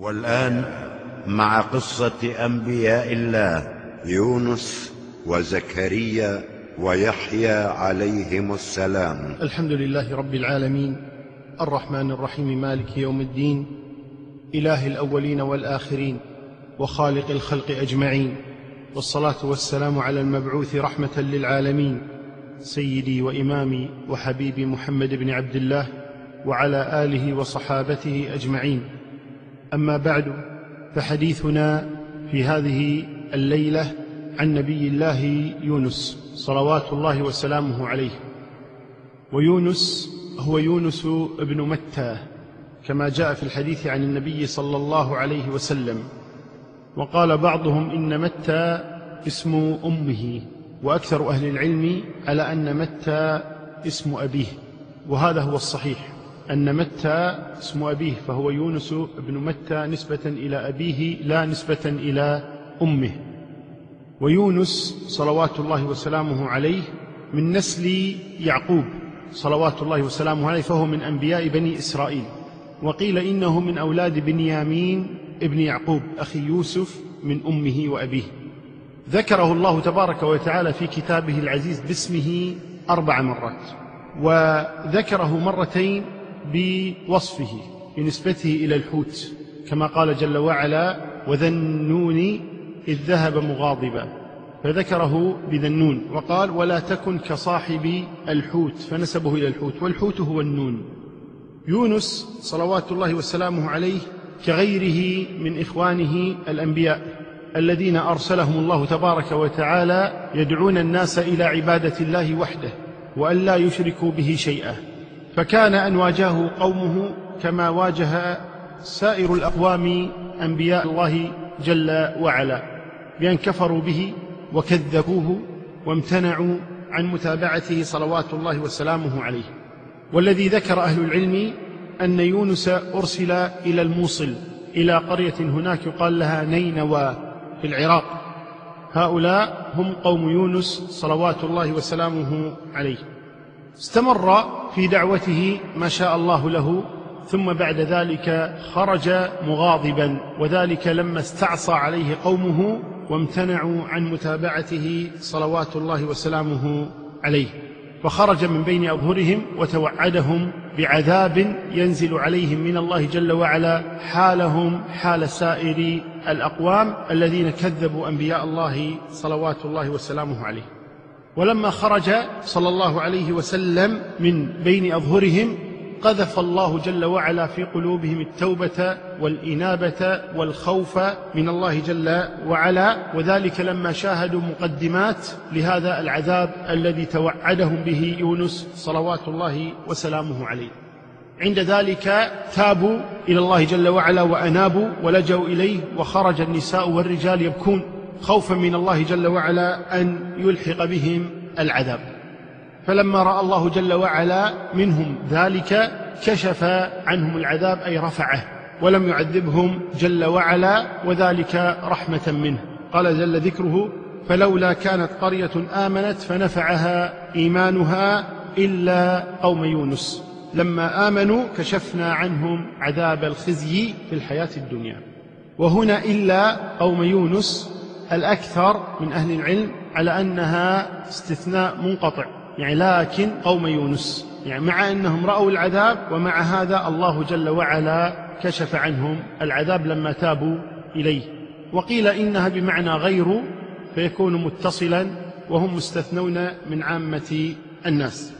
والآن مع قصة أنبياء الله يونس وزكريا ويحيى عليهم السلام. الحمد لله رب العالمين. الرحمن الرحيم مالك يوم الدين إله الأولين والآخرين وخالق الخلق أجمعين والصلاة والسلام على المبعوث رحمة للعالمين سيدي وإمامي وحبيبي محمد بن عبد الله وعلى آله وصحابته أجمعين. أما بعد فحديثنا في هذه الليلة عن نبي الله يونس صلوات الله وسلامه عليه. ويونس هو يونس ابن متى كما جاء في الحديث عن النبي صلى الله عليه وسلم. وقال بعضهم إن متى اسم أمه وأكثر أهل العلم على أن متى اسم أبيه. وهذا هو الصحيح. أن متى اسم أبيه فهو يونس بن متى نسبة إلى أبيه لا نسبة إلى أمه. ويونس صلوات الله وسلامه عليه من نسل يعقوب صلوات الله وسلامه عليه فهو من أنبياء بني إسرائيل. وقيل إنه من أولاد بنيامين ابن يعقوب أخي يوسف من أمه وأبيه. ذكره الله تبارك وتعالى في كتابه العزيز باسمه أربع مرات. وذكره مرتين بوصفه بنسبته إلى الحوت كما قال جل وعلا وذا النون إذ ذهب مغاضبا فذكره بذنون وقال ولا تكن كصاحب الحوت فنسبه إلى الحوت والحوت هو النون. يونس صلوات الله وسلامه عليه كغيره من إخوانه الأنبياء الذين أرسلهم الله تبارك وتعالى يدعون الناس إلى عبادة الله وحده وأن لا يشركوا به شيئا. فكان أن واجهه قومه كما واجه سائر الأقوام أنبياء الله جل وعلا بأن كفروا به وكذبوه وامتنعوا عن متابعته صلوات الله وسلامه عليه. والذي ذكر أهل العلم أن يونس أرسل إلى الموصل إلى قرية هناك يقال لها نينوى في العراق. هؤلاء هم قوم يونس صلوات الله وسلامه عليه. استمر في دعوته ما شاء الله له ثم بعد ذلك خرج مغاضبا وذلك لما استعصى عليه قومه وامتنعوا عن متابعته صلوات الله وسلامه عليه. فخرج من بين أظهرهم وتوعدهم بعذاب ينزل عليهم من الله جل وعلا حالهم حال سائر الأقوام الذين كذبوا أنبياء الله صلوات الله وسلامه عليه. ولما خرج صلى الله عليه وسلم من بين أظهرهم قذف الله جل وعلا في قلوبهم التوبة والإنابة والخوف من الله جل وعلا وذلك لما شاهدوا مقدمات لهذا العذاب الذي توعدهم به يونس صلوات الله وسلامه عليه. عند ذلك تابوا إلى الله جل وعلا وأنابوا ولجوا إليه وخرج النساء والرجال يبكون. خوفا من الله جل وعلا أن يلحق بهم العذاب. فلما رأى الله جل وعلا منهم ذلك كشف عنهم العذاب أي رفعه ولم يعذبهم جل وعلا وذلك رحمة منه. قال جل ذكره فلولا كانت قرية آمنت فنفعها إيمانها إلا قوم يونس. لما آمنوا كشفنا عنهم عذاب الخزي في الحياة الدنيا. وهنا إلا قوم يونس الأكثر من أهل العلم على أنها استثناء منقطع يعني لكن قوم يونس يعني مع أنهم رأوا العذاب ومع هذا الله جل وعلا كشف عنهم العذاب لما تابوا إليه. وقيل إنها بمعنى غير فيكون متصلا وهم مستثنون من عامة الناس.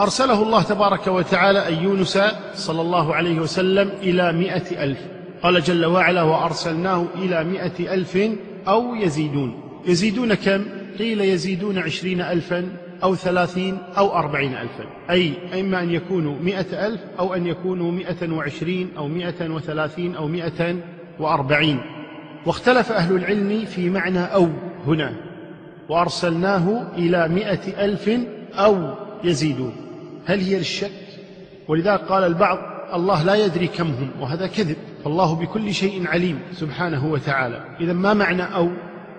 أرسله الله تبارك وتعالى أي يونس صلى الله عليه وسلم إلى مئة ألف. قال جل وعلا وأرسلناه إلى مئة ألف أو يزيدون. يزيدون كم؟ قيل يزيدون عشرين ألفا أو ثلاثين أو أربعين ألفا. أي إما أن يكونوا مئة ألف أو أن يكونوا مئة وعشرين أو مئة وثلاثين أو مئة وأربعين. واختلف أهل العلم في معنى أو هنا. وأرسلناه إلى مئة ألف أو يزيدون. هل هي للشك؟ ولذلك قال البعض الله لا يدري كم هم وهذا كذب. فالله بكل شيء عليم سبحانه وتعالى. إذا ما معنى أو؟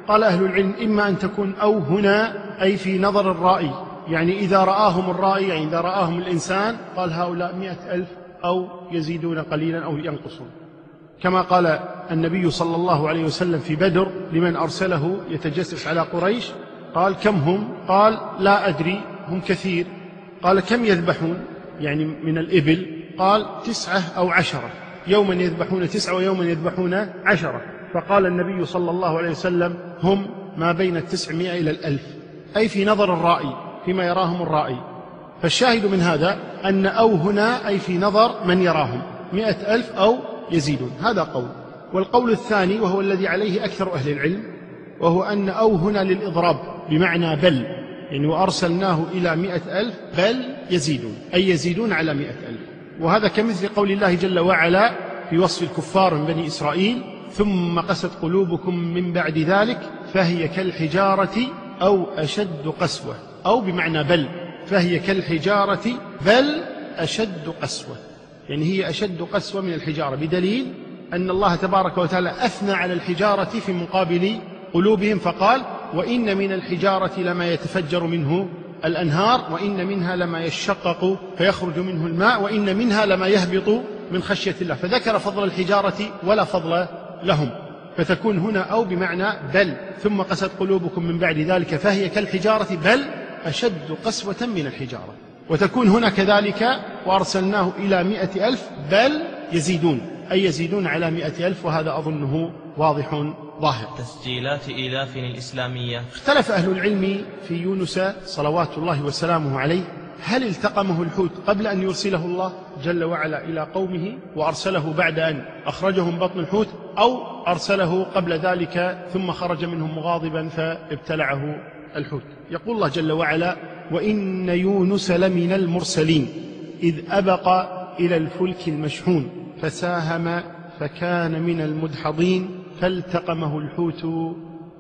قال أهل العلم إما أن تكون أو هنا أي في نظر الرائي يعني إذا رآهم الرائي يعني إذا رآهم الإنسان قال هؤلاء مئة ألف أو يزيدون قليلا أو ينقصون. كما قال النبي صلى الله عليه وسلم في بدر لمن أرسله يتجسس على قريش قال كم هم؟ قال لا أدري هم كثير. قال كم يذبحون؟ يعني من الإبل قال تسعة أو عشرة. يوما يذبحون تسعة ويوما يذبحون عشرة. فقال النبي صلى الله عليه وسلم هم ما بين التسعمائة إلى الألف. أي في نظر الرائي فيما يراهم الرائي فالشاهد من هذا أن أو هنا أي في نظر من يراهم. مئة ألف أو يزيدون. هذا قول. والقول الثاني وهو الذي عليه أكثر أهل العلم وهو أن أو هنا للإضراب بمعنى بل. يعني وأرسلناه إلى مئة ألف بل يزيدون. أي يزيدون على مئة ألف. وهذا كمثل قول الله جل وعلا في وصف الكفار من بني إسرائيل ثم قست قلوبكم من بعد ذلك فهي كالحجارة أو أشد قسوة. أو بمعنى بل فهي كالحجارة بل أشد قسوة. يعني هي أشد قسوة من الحجارة بدليل أن الله تبارك وتعالى أثنى على الحجارة في مقابل قلوبهم فقال وإن من الحجارة لما يتفجر منه الأنهار وإن منها لما يشقق فيخرج منه الماء وإن منها لما يهبط من خشية الله. فذكر فضل الحجارة ولا فضل لهم. فتكون هنا أو بمعنى بل ثم قست قلوبكم من بعد ذلك فهي كالحجارة بل أشد قسوة من الحجارة. وتكون هنا كذلك وأرسلناه إلى مئة ألف بل يزيدون. أي يزيدون على مئة ألف وهذا أظنه واضح ظاهر. تسجيلات إيلاف الإسلامية. اختلف أهل العلم في يونس صلوات الله وسلامه عليه هل التقمه الحوت قبل أن يرسله الله جل وعلا إلى قومه وأرسله بعد أن أخرجهم بطن الحوت أو أرسله قبل ذلك ثم خرج منهم مغاضبا فابتلعه الحوت؟ يقول الله جل وعلا وإن يونس لمن المرسلين إذ أبق إلى الفلك المشحون فساهم فكان من المدحضين فالتقمه الحوت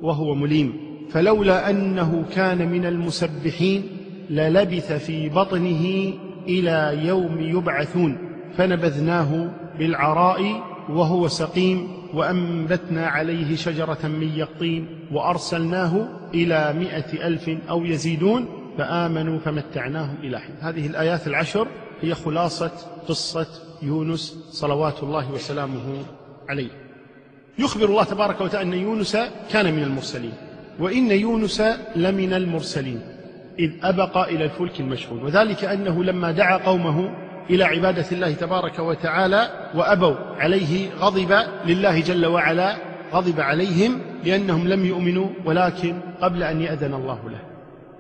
وهو مليم. فلولا أنه كان من المسبحين للبث في بطنه إلى يوم يبعثون. فنبذناه بالعراء وهو سقيم وأنبتنا عليه شجرة من يقطين وأرسلناه إلى مئة ألف أو يزيدون فآمنوا فمتعناهم إلى حين. هذه الآيات العشر هي خلاصة قصة يونس صلوات الله وسلامه عليه. يخبر الله تبارك وتعالى أن يونس كان من المرسلين وإن يونس لمن المرسلين إذ أبق إلى الفلك المشحون. وذلك أنه لما دعا قومه إلى عبادة الله تبارك وتعالى وأبوا عليه غضب لله جل وعلا غضب عليهم لأنهم لم يؤمنوا ولكن قبل أن يأذن الله له.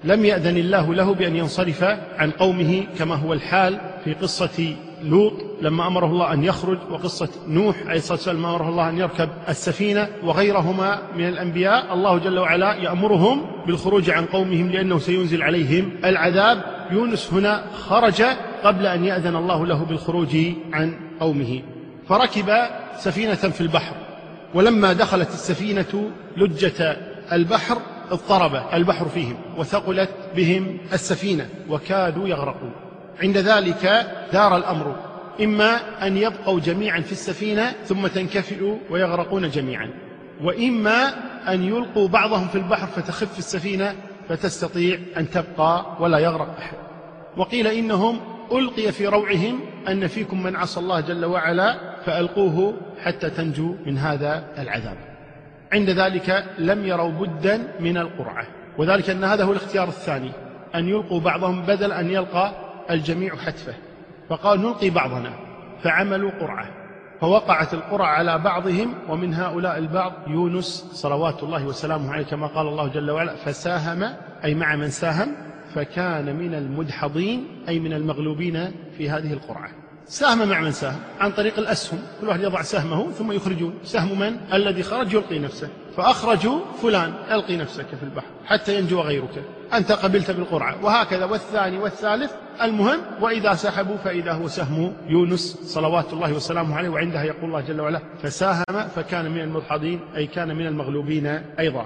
لم يأذن الله له بأن ينصرف عن قومه كما هو الحال في قصة لوط لما أمره الله أن يخرج وقصة نوح عليه الصلاة والسلام لما أمره الله أن يركب السفينة وغيرهما من الأنبياء الله جل وعلا يأمرهم بالخروج عن قومهم لأنه سينزل عليهم العذاب. يونس هنا خرج قبل أن يأذن الله له بالخروج عن قومه. فركب سفينة في البحر ولما دخلت السفينة لجة البحر اضطرب البحر فيهم وثقلت بهم السفينة وكادوا يغرقون. عند ذلك دار الأمر. إما أن يبقوا جميعا في السفينة ثم تنكفئوا ويغرقون جميعا. وإما أن يلقوا بعضهم في البحر فتخف السفينة فتستطيع أن تبقى ولا يغرق أحد. وقيل إنهم ألقي في روعهم أن فيكم من عصى الله جل وعلا فألقوه حتى تنجوا من هذا العذاب. عند ذلك لم يروا بدا من القرعة. وذلك أن هذا هو الاختيار الثاني أن يلقوا بعضهم بدل أن يلقى الجميع حتفه. فقال نلقي بعضنا. فعملوا قرعة. فوقعت القرعة على بعضهم ومن هؤلاء البعض يونس صلوات الله وسلامه عليه كما قال الله جل وعلا فساهم أي مع من ساهم فكان من المدحضين أي من المغلوبين في هذه القرعة. ساهم مع من ساهم؟ عن طريق الأسهم. كل واحد يضع سهمه ثم يخرجون. سهم من؟ الذي خرج يلقي نفسه. فأخرجوا فلان ألقي نفسك في البحر حتى ينجو غيرك. أنت قبلت بالقرعة وهكذا والثاني والثالث المهم وإذا سحبوا فإذا هو سهم يونس صلوات الله وسلامه عليه وعندها يقول الله جل وعلا فساهم فكان من المدحضين أي كان من المغلوبين أيضا.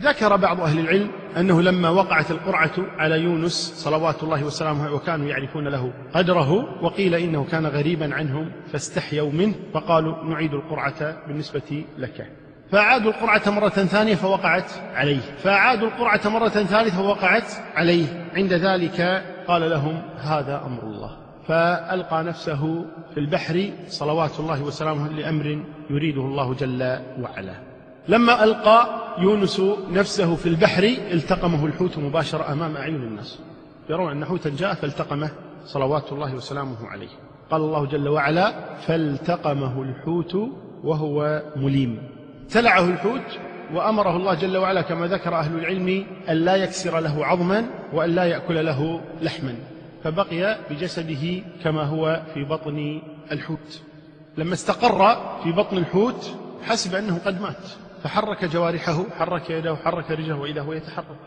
ذكر بعض أهل العلم أنه لما وقعت القرعة على يونس صلوات الله وسلامه وكانوا يعرفون له قدره وقيل إنه كان غريبا عنهم فاستحيوا منه فقالوا نعيد القرعة بالنسبة لك. فأعادوا القرعة مرة ثانية فوقعت عليه. فأعادوا القرعة مرة ثالثة فوقعت عليه. عند ذلك قال لهم هذا أمر الله. فألقى نفسه في البحر صلوات الله وسلامه لأمر يريده الله جل وعلا. لما ألقى يونس نفسه في البحر التقمه الحوت مباشرة أمام أعين الناس. يرون أن حوتا جاء فالتقمه صلوات الله وسلامه عليه. قال الله جل وعلا فالتقمه الحوت وهو مليم. تلعه الحوت وأمره الله جل وعلا كما ذكر أهل العلم أن لا يكسر له عظما وأن لا يأكل له لحما فبقي بجسده كما هو في بطن الحوت. لما استقر في بطن الحوت حسب أنه قد مات فحرك جوارحه حرك يده حرك رجله وإذا هو يتحرك.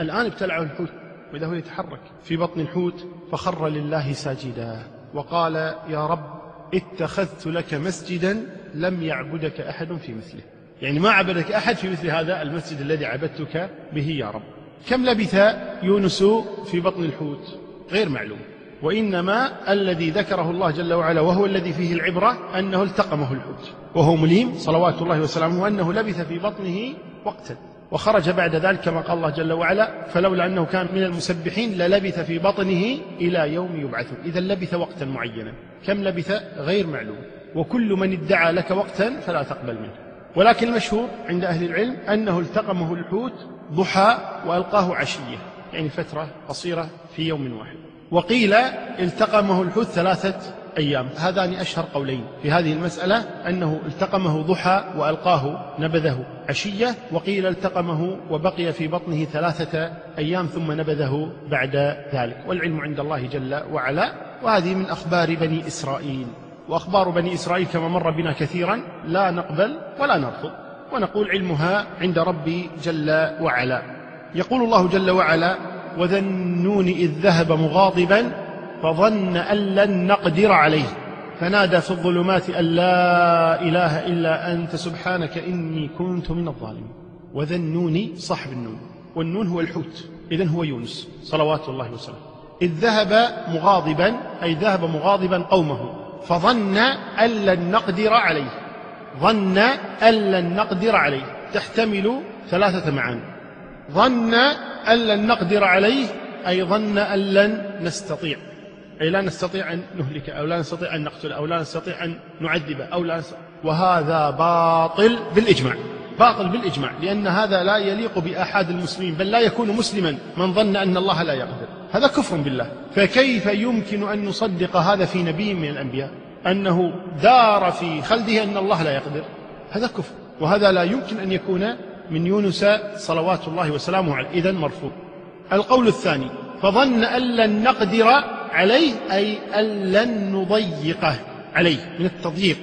الآن ابتلعه الحوت وإذا هو يتحرك في بطن الحوت فخر لله ساجدا وقال يا رب اتخذت لك مسجدا لم يعبدك أحد في مثله. يعني ما عبدك أحد في مثل هذا المسجد الذي عبدتك به يا رب. كم لبث يونس في بطن الحوت؟ غير معلوم. وإنما الذي ذكره الله جل وعلا وهو الذي فيه العبرة أنه التقمه الحوت. وهو مليم صلوات الله وسلامه أنه لبث في بطنه وقتا. وخرج بعد ذلك كما قال الله جل وعلا فلولا أنه كان من المسبحين للبث في بطنه إلى يوم يبعثون. إذا لبث وقتا معينا. كم لبث؟ غير معلوم. وكل من ادعى لك وقتا فلا تقبل منه. ولكن المشهور عند أهل العلم أنه التقمه الحوت ضحى وألقاه عشية يعني فترة قصيرة في يوم واحد. وقيل التقمه الحوت ثلاثة أيام. هذان أشهر قولين في هذه المسألة أنه التقمه ضحى وألقاه نبذه عشية وقيل التقمه وبقي في بطنه ثلاثة أيام ثم نبذه بعد ذلك. والعلم عند الله جل وعلا وهذه من أخبار بني إسرائيل. وأخبار بني إسرائيل كما مر بنا كثيرا لا نقبل ولا نرفض ونقول علمها عند ربي جل وعلا. يقول الله جل وعلا وذا النون إذ ذهب مغاضبا فظن أن لن نقدر عليه فنادى في الظلمات أن لا إله إلا أنت سبحانك إني كنت من الظالمين. وذا النون صاحب النون والنون هو الحوت إذن هو يونس صلوات الله وسلامه. إذ ذهب مغاضبا أي ذهب مغاضبا قومه. فظن أن لن نقدر عليه. ظن أن لن نقدر عليه. تحتمل ثلاثة معاني. ظن أن لن نقدر عليه أي ظن أن لن نستطيع. أي لا نستطيع أن نهلك أو لا نستطيع أن نقتل أو لا نستطيع أن نعذب أو لا نستطيع وهذا باطل بالإجماع. باطل بالإجماع لأن هذا لا يليق بآحاد المسلمين بل لا يكون مسلما من ظن أن الله لا يقدر. هذا كفر بالله. فكيف يمكن أن نصدق هذا في نبي من الأنبياء؟ أنه دار في خلده أن الله لا يقدر. هذا كفر. وهذا لا يمكن أن يكون من يونس صلوات الله وسلامه عليه. إذن مرفوض القول الثاني. فظن أن لن نقدر عليه أي أن لن نضيقه عليه. من التضييق.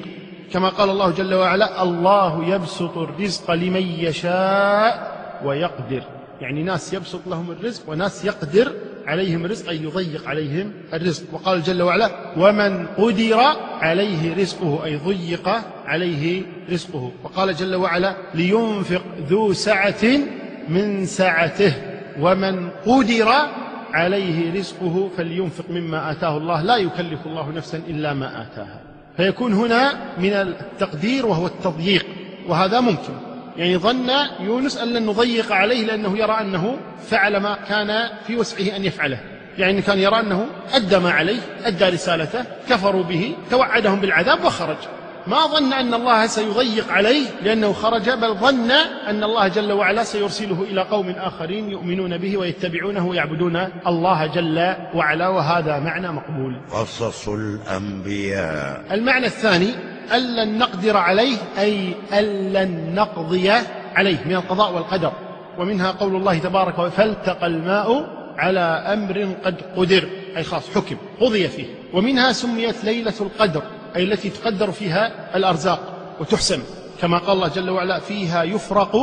كما قال الله جل وعلا الله يبسط الرزق لمن يشاء ويقدر. يعني ناس يبسط لهم الرزق وناس يقدر عليهم أي يضيق عليهم الرزق. وقال جل وعلا ومن قدر عليه رزقه أي ضيق عليه رزقه. وقال جل وعلا لينفق ذو سعة من سعته. ومن قدر عليه رزقه فلينفق مما آتاه الله. لا يكلف الله نفسا إلا ما آتاها. فيكون هنا من التقدير وهو التضييق وهذا ممكن. يعني ظن يونس أن لن نضيق عليه لأنه يرى أنه فعل ما كان في وسعه أن يفعله. يعني كان يرى أنه أدى ما عليه أدى رسالته كفروا به توعدهم بالعذاب وخرج. ما ظن أن الله سيضيق عليه لأنه خرج بل ظن أن الله جل وعلا سيرسله إلى قوم آخرين يؤمنون به ويتبعونه ويعبدون الله جل وعلا وهذا معنى مقبول. قصص الأنبياء. المعنى الثاني أن لن نقدر عليه أي أن لن نقضي عليه من القضاء والقدر. ومنها قول الله تبارك فالتقى الماء على أمر قد قدر. أي خاص حكم قضي فيه. ومنها سميت ليلة القدر أي التي تقدر فيها الأرزاق وتحسم كما قال الله جل وعلا فيها يفرق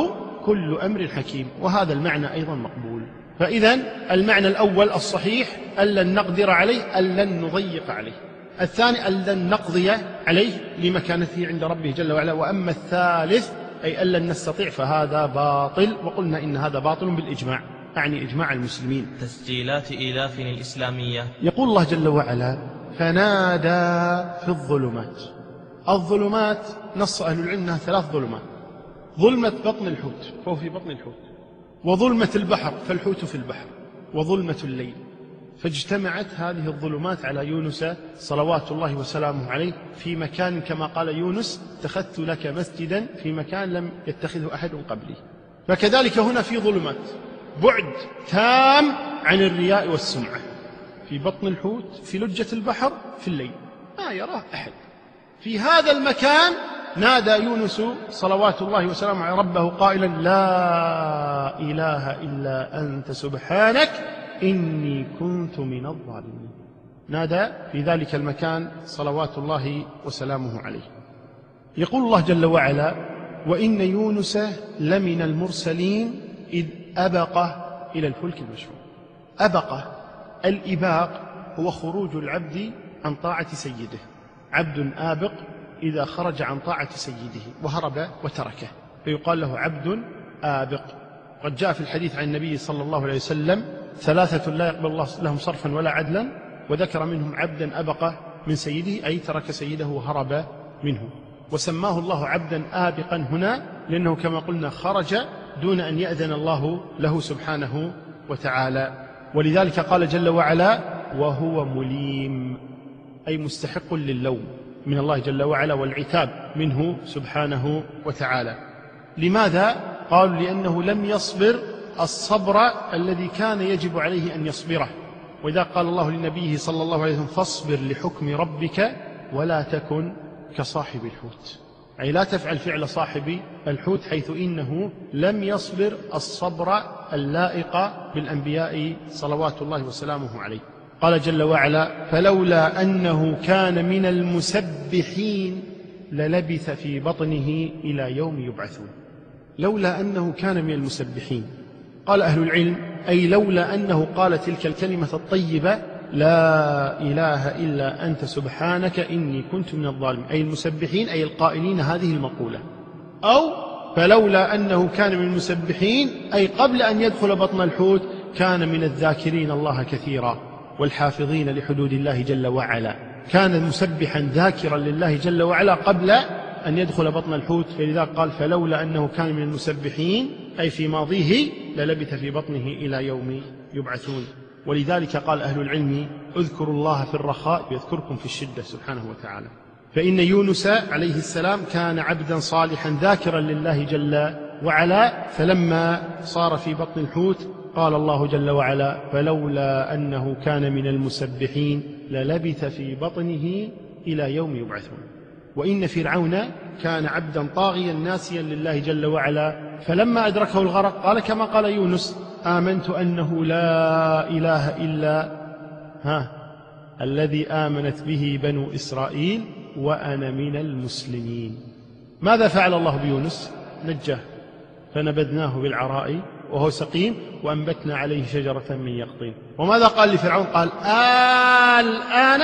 كل أمر حكيم. وهذا المعنى أيضا مقبول. فإذا المعنى الأول الصحيح أن لن نقدر عليه أن لن نضيق عليه. الثاني أن لن نقضي عليه لمكانته عند ربه جل وعلا وأما الثالث أي أن لن نستطيع فهذا باطل وقلنا إن هذا باطل بالإجماع أعني إجماع المسلمين. تسجيلات إيلاف الإسلامية. يقول الله جل وعلا فنادى في الظلمات. الظلمات نص أهل العلم أنها ثلاث ظلمات. ظلمة بطن الحوت فهو في بطن الحوت. وظلمة البحر فالحوت في البحر. وظلمة الليل. فاجتمعت هذه الظلمات على يونس صلوات الله وسلامه عليه في مكان كما قال يونس اتخذت لك مسجدا في مكان لم يتخذه أحد قبلي. فكذلك هنا في ظلمات. بعد تام عن الرياء والسمعة. في بطن الحوت في لجة البحر في الليل. ما يراه أحد. في هذا المكان نادى يونس صلوات الله وسلامه على ربه قائلا لا إله إلا أنت سبحانك إني كنت من الظالمين. نادى في ذلك المكان صلوات الله وسلامه عليه. يقول الله جل وعلا وإن يونس لمن المرسلين إذ أبق إلى الفلك المشحون. أبق الإباق هو خروج العبد عن طاعة سيده. عبد آبق إذا خرج عن طاعة سيده وهرب وتركه. فيقال له عبد آبق. قد جاء في الحديث عن النبي صلى الله عليه وسلم ثلاثة لا يقبل الله لهم صرفا ولا عدلا وذكر منهم عبدا أبق من سيده أي ترك سيده وهرب منه. وسماه الله عبدا آبقا هنا لأنه كما قلنا خرج دون أن يأذن الله له سبحانه وتعالى. ولذلك قال جل وعلا وهو مليم أي مستحق للوم من الله جل وعلا والعتاب منه سبحانه وتعالى. لماذا؟ قالوا لأنه لم يصبر الصبر الذي كان يجب عليه أن يصبره. وإذا قال الله لنبيه صلى الله عليه وسلم فاصبر لحكم ربك ولا تكن كصاحب الحوت. أي لا تفعل فعل صاحب الحوت حيث إنه لم يصبر الصبر اللائق بالأنبياء صلوات الله وسلامه عليه. قال جل وعلا فلولا أنه كان من المسبحين للبث في بطنه إلى يوم يبعثون. لولا أنه كان من المسبحين. قال أهل العلم أي لولا أنه قال تلك الكلمة الطيبة لا إله إلا أنت سبحانك إني كنت من الظالمين. أي المسبحين أي القائلين هذه المقولة. أو فلولا أنه كان من المسبحين أي قبل أن يدخل بطن الحوت كان من الذاكرين الله كثيرا والحافظين لحدود الله جل وعلا. كان مسبحا ذاكرا لله جل وعلا قبل أن يدخل بطن الحوت. فلذلك قال فلولا أنه كان من المسبحين أي في ماضيه للبث في بطنه إلى يوم يبعثون. ولذلك قال أهل العلم اذكروا الله في الرخاء يذكركم في الشدة سبحانه وتعالى. فإن يونس عليه السلام كان عبدا صالحا ذاكرا لله جل وعلا فلما صار في بطن الحوت قال الله جل وعلا فلولا أنه كان من المسبحين للبث في بطنه إلى يوم يبعثون. وإن فرعون كان عبدا طاغيا ناسيا لله جل وعلا. فلما أدركه الغرق قال كما قال يونس آمنت أنه لا إله إلا ها الذي آمنت به بنو إسرائيل وأنا من المسلمين. ماذا فعل الله بيونس؟ نجاه فنبذناه بالعراء وهو سقيم وأنبتنا عليه شجرة من يقطين. وماذا قال لفرعون؟ قال الآن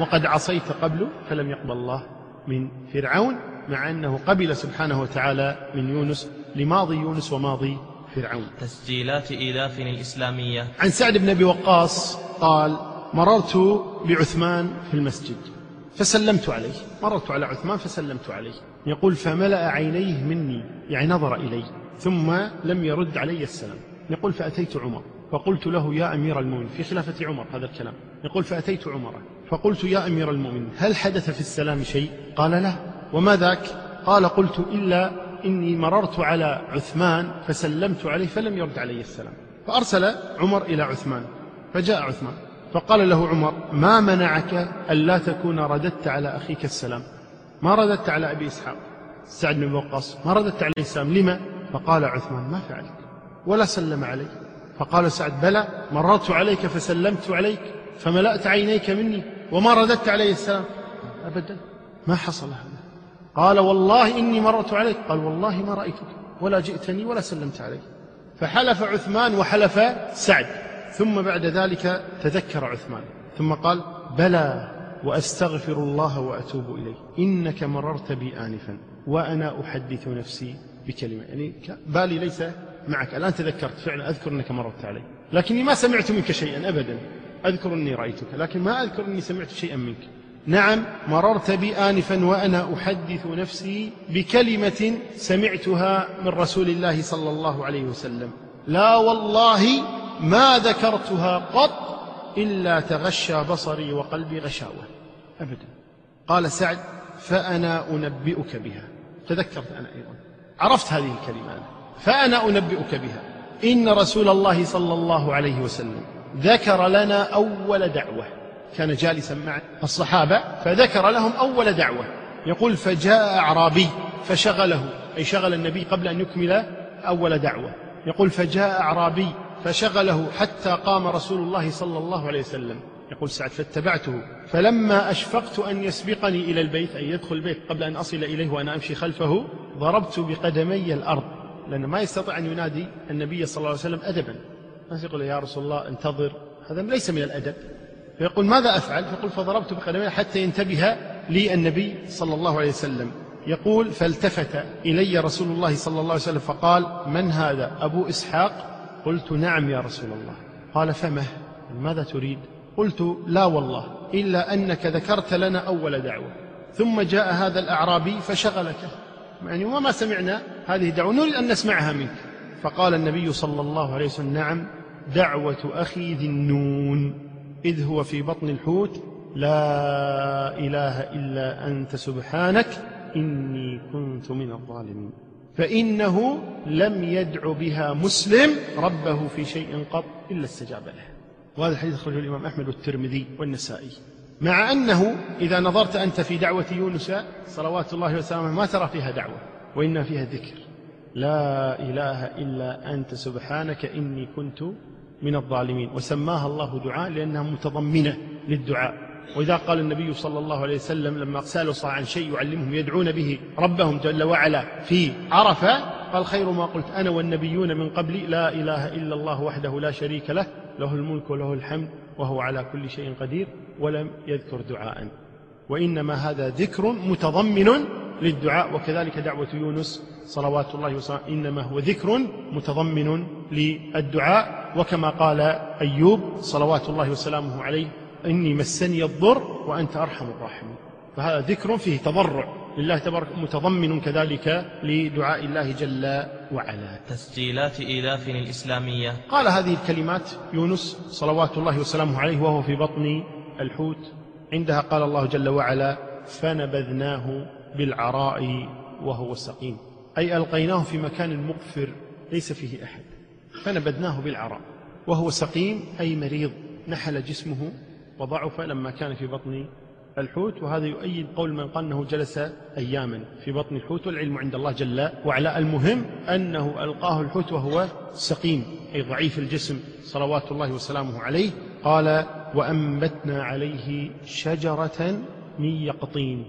وقد عصيت قبل فلم يقبل الله. من فرعون مع أنه قبل سبحانه وتعالى من يونس لماضي يونس وماضي فرعون. تسجيلات إيلاف الإسلامية. عن سعد بن أبي وقاص قال مررت بعثمان في المسجد فسلمت عليه. مررت على عثمان فسلمت عليه. يقول فملأ عينيه مني يعني نظر إلي ثم لم يرد علي السلام. يقول فأتيت عمر. فقلت له يا أمير المؤمنين في خلافة عمر هذا الكلام. يقول فأتيت عمر. فقلت يا أمير المؤمنين هل حدث في السلام شيء؟ قال لا. وما ذاك؟ قال قلت إلا إني مررت على عثمان فسلمت عليه فلم يرد علي السلام. فأرسل عمر إلى عثمان فجاء عثمان فقال له عمر ما منعك ألا تكون رددت على أخيك السلام؟ ما رددت على أبي إسحاق؟ سعد بن وقاص ما رددت عليه السلام؟ لما؟ فقال عثمان ما فعلت ولا سلم علي فقال سعد بلى مررت عليك فسلمت عليك فملأت عينيك مني. وما رددت علي السلام. أبدا. ما حصل هذا. قال والله إني مررت عليك. قال والله ما رأيتك. ولا جئتني ولا سلمت علي فحلف عثمان وحلف سعد. ثم بعد ذلك تذكر عثمان. ثم قال بلى وأستغفر الله وأتوب إليه. إنك مررت بي آنفا وأنا أحدث نفسي بكلمة. يعني بالي ليس معك. الآن تذكرت. فعلا أذكر أنك مررت علي. لكني ما سمعت منك شيئا أبدا. أذكر أني رأيتك لكن ما أذكر أني سمعت شيئا منك. نعم مررت بي آنفا وأنا أحدث نفسي بكلمة سمعتها من رسول الله صلى الله عليه وسلم. لا والله ما ذكرتها قط إلا تغشى بصري وقلبي غشاوة. أبدا. قال سعد فأنا أنبئك بها. تذكرت أنا أيضا. عرفت هذه الكلمة أنا. فأنا أنبئك بها. إن رسول الله صلى الله عليه وسلم ذكر لنا أول دعوة. كان جالسا مع الصحابة فذكر لهم أول دعوة. يقول فجاء أعرابي فشغله. أي شغل النبي قبل أن يكمل أول دعوة. يقول فجاء أعرابي فشغله حتى قام رسول الله صلى الله عليه وسلم. يقول سعد فاتبعته. فلما أشفقت أن يسبقني إلى البيت. أي يدخل البيت قبل أن أصل إليه وأنا أمشي خلفه. ضربت بقدمي الأرض. لأنه ما يستطيع أن ينادي النبي صلى الله عليه وسلم أدبا. ما يقول يا رسول الله انتظر. هذا ليس من الأدب. فيقول ماذا أفعل؟ فيقول فضربت بقدمي حتى ينتبه لي النبي صلى الله عليه وسلم. يقول فالتفت إلي رسول الله صلى الله عليه وسلم فقال من هذا؟ أبو إسحاق. قلت نعم يا رسول الله. قال فمه. ماذا تريد؟ قلت لا والله إلا أنك ذكرت لنا أول دعوة. ثم جاء هذا الأعرابي فشغلك يعني وما سمعنا هذه الدعوة نريد أن نسمعها منك. فقال النبي صلى الله عليه وسلم نعم دعوة أخي ذي النون. إذ هو في بطن الحوت لا إله إلا أنت سبحانك إني كنت من الظالمين. فإنه لم يدع بها مسلم ربه في شيء قط إلا استجاب له. وهذا الحديث أخرجه الإمام أحمد والترمذي والنسائي. مع أنه إذا نظرت أنت في دعوة يونس صلوات الله وسلامه ما ترى فيها دعوة وإنما فيها ذكر. لا إله إلا أنت سبحانك إني كنت من الظالمين. وسماها الله دعاء لأنها متضمنة للدعاء. وإذا قال النبي صلى الله عليه وسلم لما سألوا صلى عن شيء يعلمهم يدعون به ربهم جل وعلا في عرفة قال خير ما قلت أنا والنبيون من قبلي لا إله إلا الله وحده لا شريك له له الملك وله الحمد وهو على كل شيء قدير ولم يذكر دعاء. وإنما هذا ذكر متضمن للدعاء وكذلك دعوة يونس صلوات الله وسلامه إنما هو ذكر متضمن للدعاء وكما قال أيوب صلوات الله وسلامه عليه إني مسني الضر وأنت أرحم الراحمين. فهذا ذكر فيه تضرع لله تبارك متضمن كذلك لدعاء الله جل وعلا. تسجيلات إيلاف الإسلامية. قال هذه الكلمات يونس صلوات الله وسلامه عليه وهو في بطن الحوت. عندها قال الله جل وعلا فنبذناه بالعراء وهو سقيم. أي ألقيناه في مكان مقفر ليس فيه أحد. فنبذناه بالعراء. وهو سقيم أي مريض نحل جسمه وضعف لما كان في بطن الحوت. وهذا يؤيد قول من قال أنه جلس أياما في بطن الحوت. والعلم عند الله جل وعلا. المهم أنه ألقاه الحوت وهو سقيم أي ضعيف الجسم. صلوات الله وسلامه عليه. قال وأنبتنا عليه شجرة من يقطين.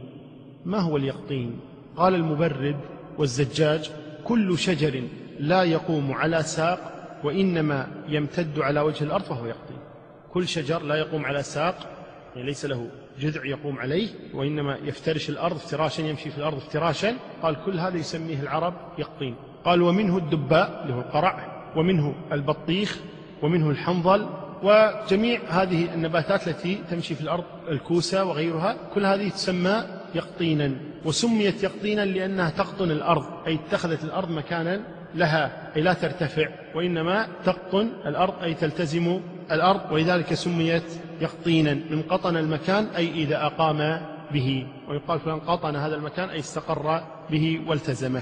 ما هو اليقطين قال المبرد والزجاج كل شجر لا يقوم على ساق وإنما يمتد على وجه الأرض فهو يقطين. كل شجر لا يقوم على ساق يعني ليس له جذع يقوم عليه وإنما يفترش الأرض افتراشا يمشي في الأرض افتراشا. قال كل هذا يسميه العرب يقطين. قال ومنه الدباء هو القرع ومنه البطيخ ومنه الحنظل وجميع هذه النباتات التي تمشي في الأرض الكوسة وغيرها كل هذه تسمى يقطينا وسميت يقطينا لأنها تقطن الأرض أي اتخذت الأرض مكانا لها أي لا ترتفع وإنما تقطن الأرض أي تلتزم الأرض ولذلك سميت يقطينا من قطن المكان أي إذا أقام به ويقال فلان قطن هذا المكان أي استقر به والتزمه.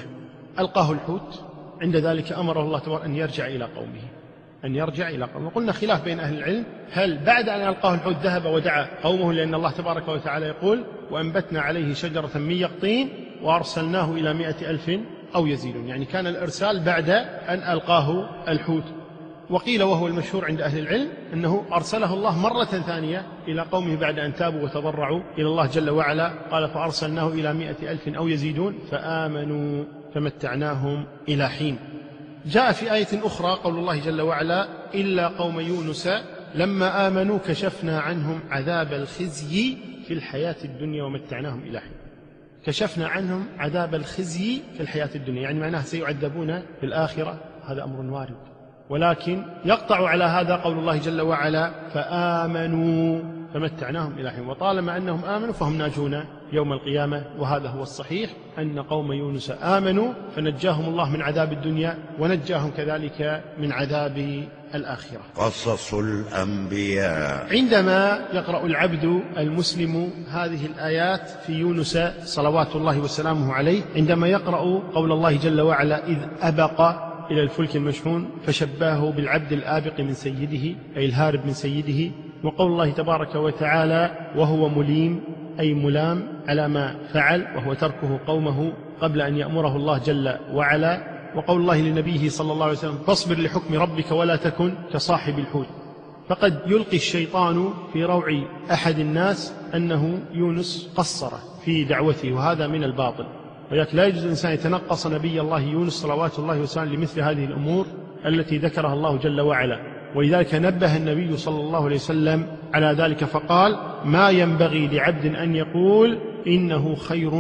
ألقاه الحوت عند ذلك أمره الله تبارك أن يرجع إلى قومه. أن يرجع إلى قومه. وقلنا خلاف بين أهل العلم. هل بعد أن ألقاه الحوت ذهب ودعا قومه لأن الله تبارك وتعالى يقول وأنبتنا عليه شجرة من يقطين وأرسلناه إلى مئة ألف أو يزيدون. يعني كان الإرسال بعد أن ألقاه الحوت. وقيل وهو المشهور عند أهل العلم أنه أرسله الله مرة ثانية إلى قومه بعد أن تابوا وتضرعوا إلى الله جل وعلا. قال فأرسلناه إلى مئة ألف أو يزيدون. فآمنوا فمتعناهم إلى حين. جاء في آية أخرى قول الله جل وعلا إلا قوم يونس لما آمنوا كشفنا عنهم عذاب الخزي في الحياة الدنيا ومتعناهم إلى حين. كشفنا عنهم عذاب الخزي في الحياة الدنيا يعني معناه سيعذبون في الآخرة. هذا أمر وارد. ولكن يقطع على هذا قول الله جل وعلا فآمنوا فمتعناهم إلى حين. وطالما أنهم آمنوا فهم ناجون. يوم القيامة وهذا هو الصحيح أن قوم يونس آمنوا فنجاهم الله من عذاب الدنيا ونجاهم كذلك من عذاب الآخرة. قصص الأنبياء. عندما يقرأ العبد المسلم هذه الآيات في يونس صلوات الله وسلامه عليه عندما يقرأ قول الله جل وعلا إذ أبق إلى الفلك المشحون فشباه بالعبد الآبق من سيده أي الهارب من سيده. وقول الله تبارك وتعالى وهو مليم أي ملام على ما فعل وهو تركه قومه قبل أن يأمره الله جل وعلا. وقول الله لنبيه صلى الله عليه وسلم فاصبر لحكم ربك ولا تكن كصاحب الحوت. فقد يلقي الشيطان في روع أحد الناس أنه يونس قصر في دعوته وهذا من الباطل. ولذلك لا يجوز الإنسان يتنقص نبي الله يونس صلوات الله وسلامه لمثل هذه الأمور التي ذكرها الله جل وعلا. ولذلك نبه النبي صلى الله عليه وسلم على ذلك فقال ما ينبغي لعبد أن يقول إنه خير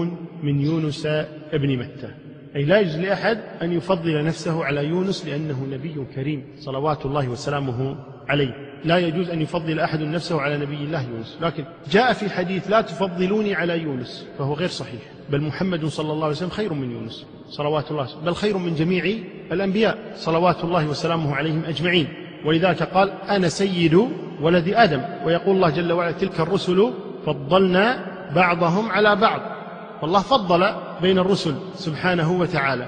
من يونس ابن متى. أي لا يجوز لأحد أن يفضل نفسه على يونس لأنه نبي كريم صلوات الله وسلامه عليه. لا يجوز أن يفضل أحد نفسه على نبي الله يونس. لكن جاء في حديث لا تفضلوني على يونس فهو غير صحيح. بل محمد صلى الله عليه وسلم خير من يونس صلوات الله بل خير من جميع الأنبياء صلوات الله وسلامه عليهم أجمعين. ولذلك قال أنا سيد ولد آدم. ويقول الله جل وعلا تلك الرسل فضلنا بعضهم على بعض. والله فضل بين الرسل سبحانه وتعالى.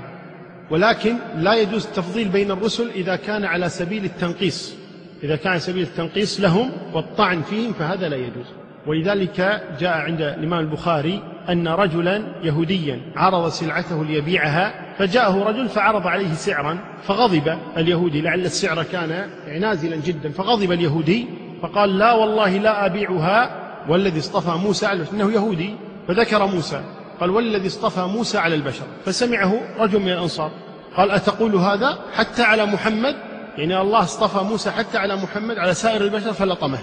ولكن لا يجوز التفضيل بين الرسل إذا كان على سبيل التنقيص. إذا كان سبيل التنقيص لهم والطعن فيهم فهذا لا يجوز. ولذلك جاء عند الإمام البخاري أن رجلا يهوديا عرض سلعته ليبيعها فجاءه رجل فعرض عليه سعرا فغضب اليهودي لعل السعر كان نازلا جدا فغضب اليهودي فقال لا والله لا أبيعها والذي اصطفى موسى إنه يهودي فذكر موسى قال والذي اصطفى موسى على البشر فسمعه رجل من الأنصار قال أتقول هذا حتى على محمد؟ يعني الله اصطفى موسى حتى على محمد على سائر البشر فلطمه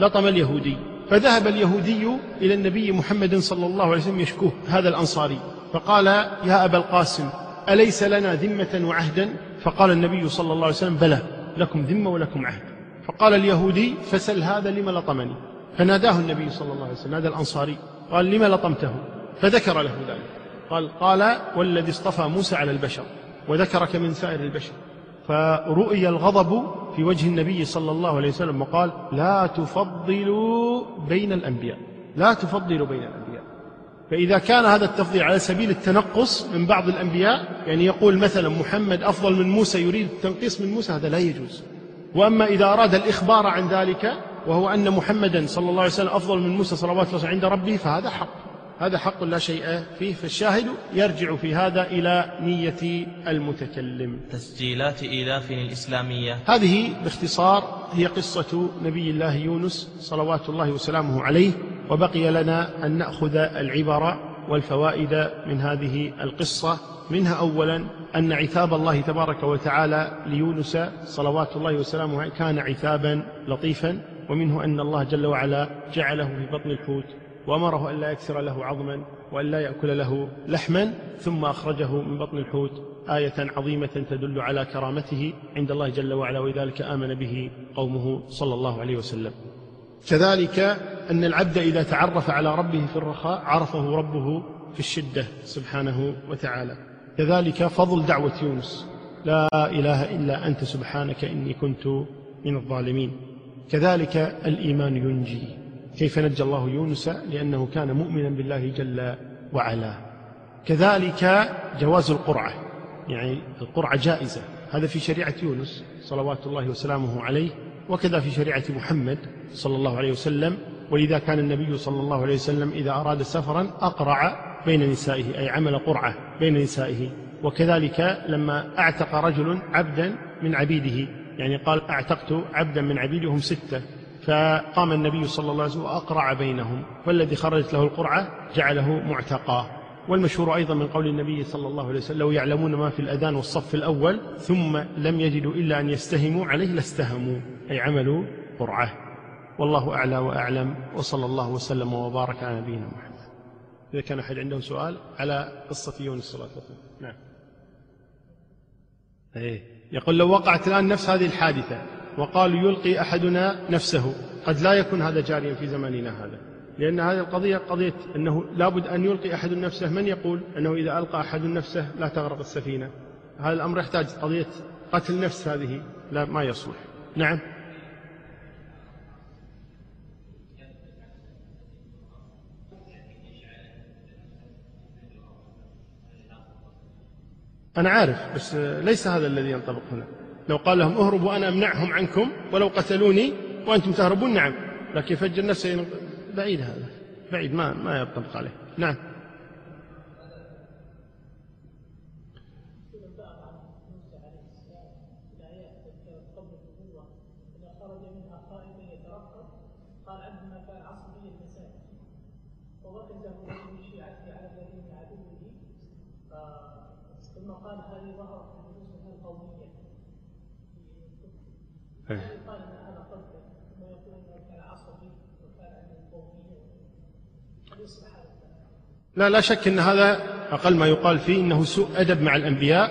لطم اليهودي فذهب اليهودي إلى النبي محمد صلى الله عليه وسلم يشكوه هذا الأنصاري فقال يا أبا القاسم أليس لنا ذمة وعهدا؟ فقال النبي صلى الله عليه وسلم بلى لكم ذمة ولكم عهد. فقال اليهودي فسل هذا لم لطمني. فناداه النبي صلى الله عليه وسلم نادى الأنصاري قال لم لطمته؟ فذكر له ذلك. قال قال والذي اصطفى موسى على البشر وذكرك من سائر البشر. فرؤي الغضب في وجه النبي صلى الله عليه وسلم وقال لا تفضلوا بين الأنبياء. لا تفضلوا بين الأنبياء. فإذا كان هذا التفضيل على سبيل التنقص من بعض الأنبياء يعني يقول مثلا محمد أفضل من موسى يريد التنقيص من موسى هذا لا يجوز. وأما إذا أراد الإخبار عن ذلك وهو أن محمدا صلى الله عليه وسلم أفضل من موسى صلوات الله عند ربه فهذا حق. هذا حق لا شيء فيه فالشاهد يرجع في هذا إلى نية المتكلم. تسجيلات إيلاف الإسلامية. هذه باختصار هي قصة نبي الله يونس صلوات الله وسلامه عليه وبقي لنا أن نأخذ العبر والفوائد من هذه القصة. منها أولا أن عتاب الله تبارك وتعالى ليونس صلوات الله وسلامه عليه كان عتابا لطيفا ومنه أن الله جل وعلا جعله في بطن الحوت. وأمره أن لا يكسر له عظما وأن لا يأكل له لحما ثم أخرجه من بطن الحوت آية عظيمة تدل على كرامته عند الله جل وعلا ولذلك آمن به قومه صلى الله عليه وسلم. كذلك أن العبد إذا تعرف على ربه في الرخاء عرفه ربه في الشدة سبحانه وتعالى. كذلك فضل دعوة يونس لا إله إلا أنت سبحانك إني كنت من الظالمين. كذلك الإيمان ينجي. كيف نجى الله يونس لأنه كان مؤمنا بالله جل وعلا. كذلك جواز القرعة. يعني القرعة جائزة. هذا في شريعة يونس صلوات الله وسلامه عليه وكذا في شريعة محمد صلى الله عليه وسلم. ولذا كان النبي صلى الله عليه وسلم إذا أراد سفرا أقرع بين نسائه أي عمل قرعة بين نسائه. وكذلك لما أعتق رجل عبدا من عبيده يعني قال أعتقت عبدا من عبيدي هم ستة. فقام النبي صلى الله عليه وسلم وأقرع بينهم فالذي خرجت له القرعة جعله معتقا. والمشهور أيضا من قول النبي صلى الله عليه وسلم لو يعلمون ما في الأذان والصف الأول ثم لم يجدوا إلا أن يستهموا عليه لاستهموا أي عملوا قرعة. والله أعلى وأعلم وصلى الله وسلم وبارك على نبينا محمد. إذا كان أحد عنده سؤال على قصة يونس صلى الله عليه وسلم. نعم. إيه. يقول لو وقعت الآن نفس هذه الحادثة وقالوا يلقي أحدنا نفسه. قد لا يكون هذا جاريا في زماننا هذا. لأن هذه القضية قضية أنه لابد أن يلقي أحد نفسه. من يقول أنه إذا ألقى أحد نفسه لا تغرق السفينة؟ هذا الأمر يحتاج قضية قتل نفس هذه. لا ما يصلح. نعم. أنا عارف بس ليس هذا الذي ينطبق هنا. لو قال لهم اهربوا أنا أمنعهم عنكم ولو قتلوني وأنتم تهربون نعم. لكن يفجر نفسه بعيد هذا بعيد ما ما ينطبق عليه. نعم. لا لا شك إن هذا أقل ما يقال فيه إنه سوء أدب مع الأنبياء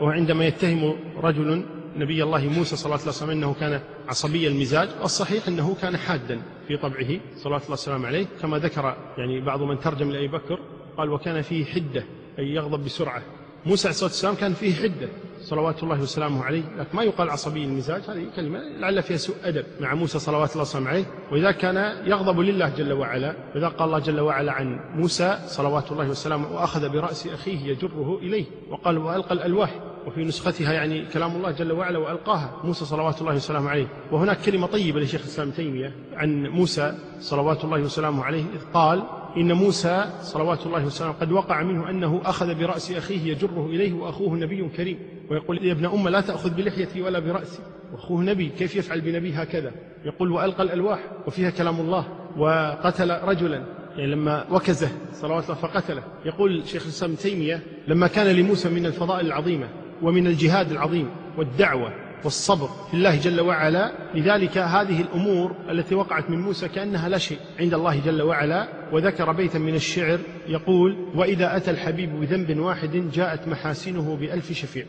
وعندما يتهم رجل نبي الله موسى صلى الله عليه وسلم إنه كان عصبي المزاج والصحيح إنه كان حادا في طبعه صلى الله وسلم عليه. كما ذكر يعني بعض من ترجم لأبي بكر قال وكان فيه حدة أي يغضب بسرعة. موسى عليه الصلاة والسلام كان فيه حدة. صلوات الله وسلامه عليه لكن ما يقال عصبي المزاج هذه كلمة لعل فيها سوء أدب مع موسى صلوات الله وسلامه عليه. وإذا كان يغضب لله جل وعلا وإذا قال الله جل وعلا عن موسى صلوات الله وسلامه وأخذ برأس أخيه يجره إليه وقال وألقى الألواح وفي نسختها يعني كلام الله جل وعلا وألقاها موسى صلوات الله وسلامه عليه. وهناك كلمة طيبة لشيخ الإسلام تيمية عن موسى صلوات الله وسلامه عليه إذ قال إن موسى صلوات الله وسلامه قد وقع منه أنه أخذ برأس أخيه يجره إليه وأخوه نبي كريم. ويقول يا ابن أم لا تأخذ بلحيتي ولا برأسي وأخوه نبي كيف يفعل بنبي هكذا؟ يقول وألقى الألواح وفيها كلام الله وقتل رجلا. يعني لما وكزه صلوات الله فقتله. يقول شيخ الإسلام تيمية لما كان لموسى من الفضائل العظيمة ومن الجهاد العظيم والدعوة والصبر في الله جل وعلا. لذلك هذه الأمور التي وقعت من موسى كأنها لا شيء عند الله جل وعلا. وذكر بيتا من الشعر يقول وإذا أتى الحبيب بذنب واحد جاءت محاسنه بألف شفيع.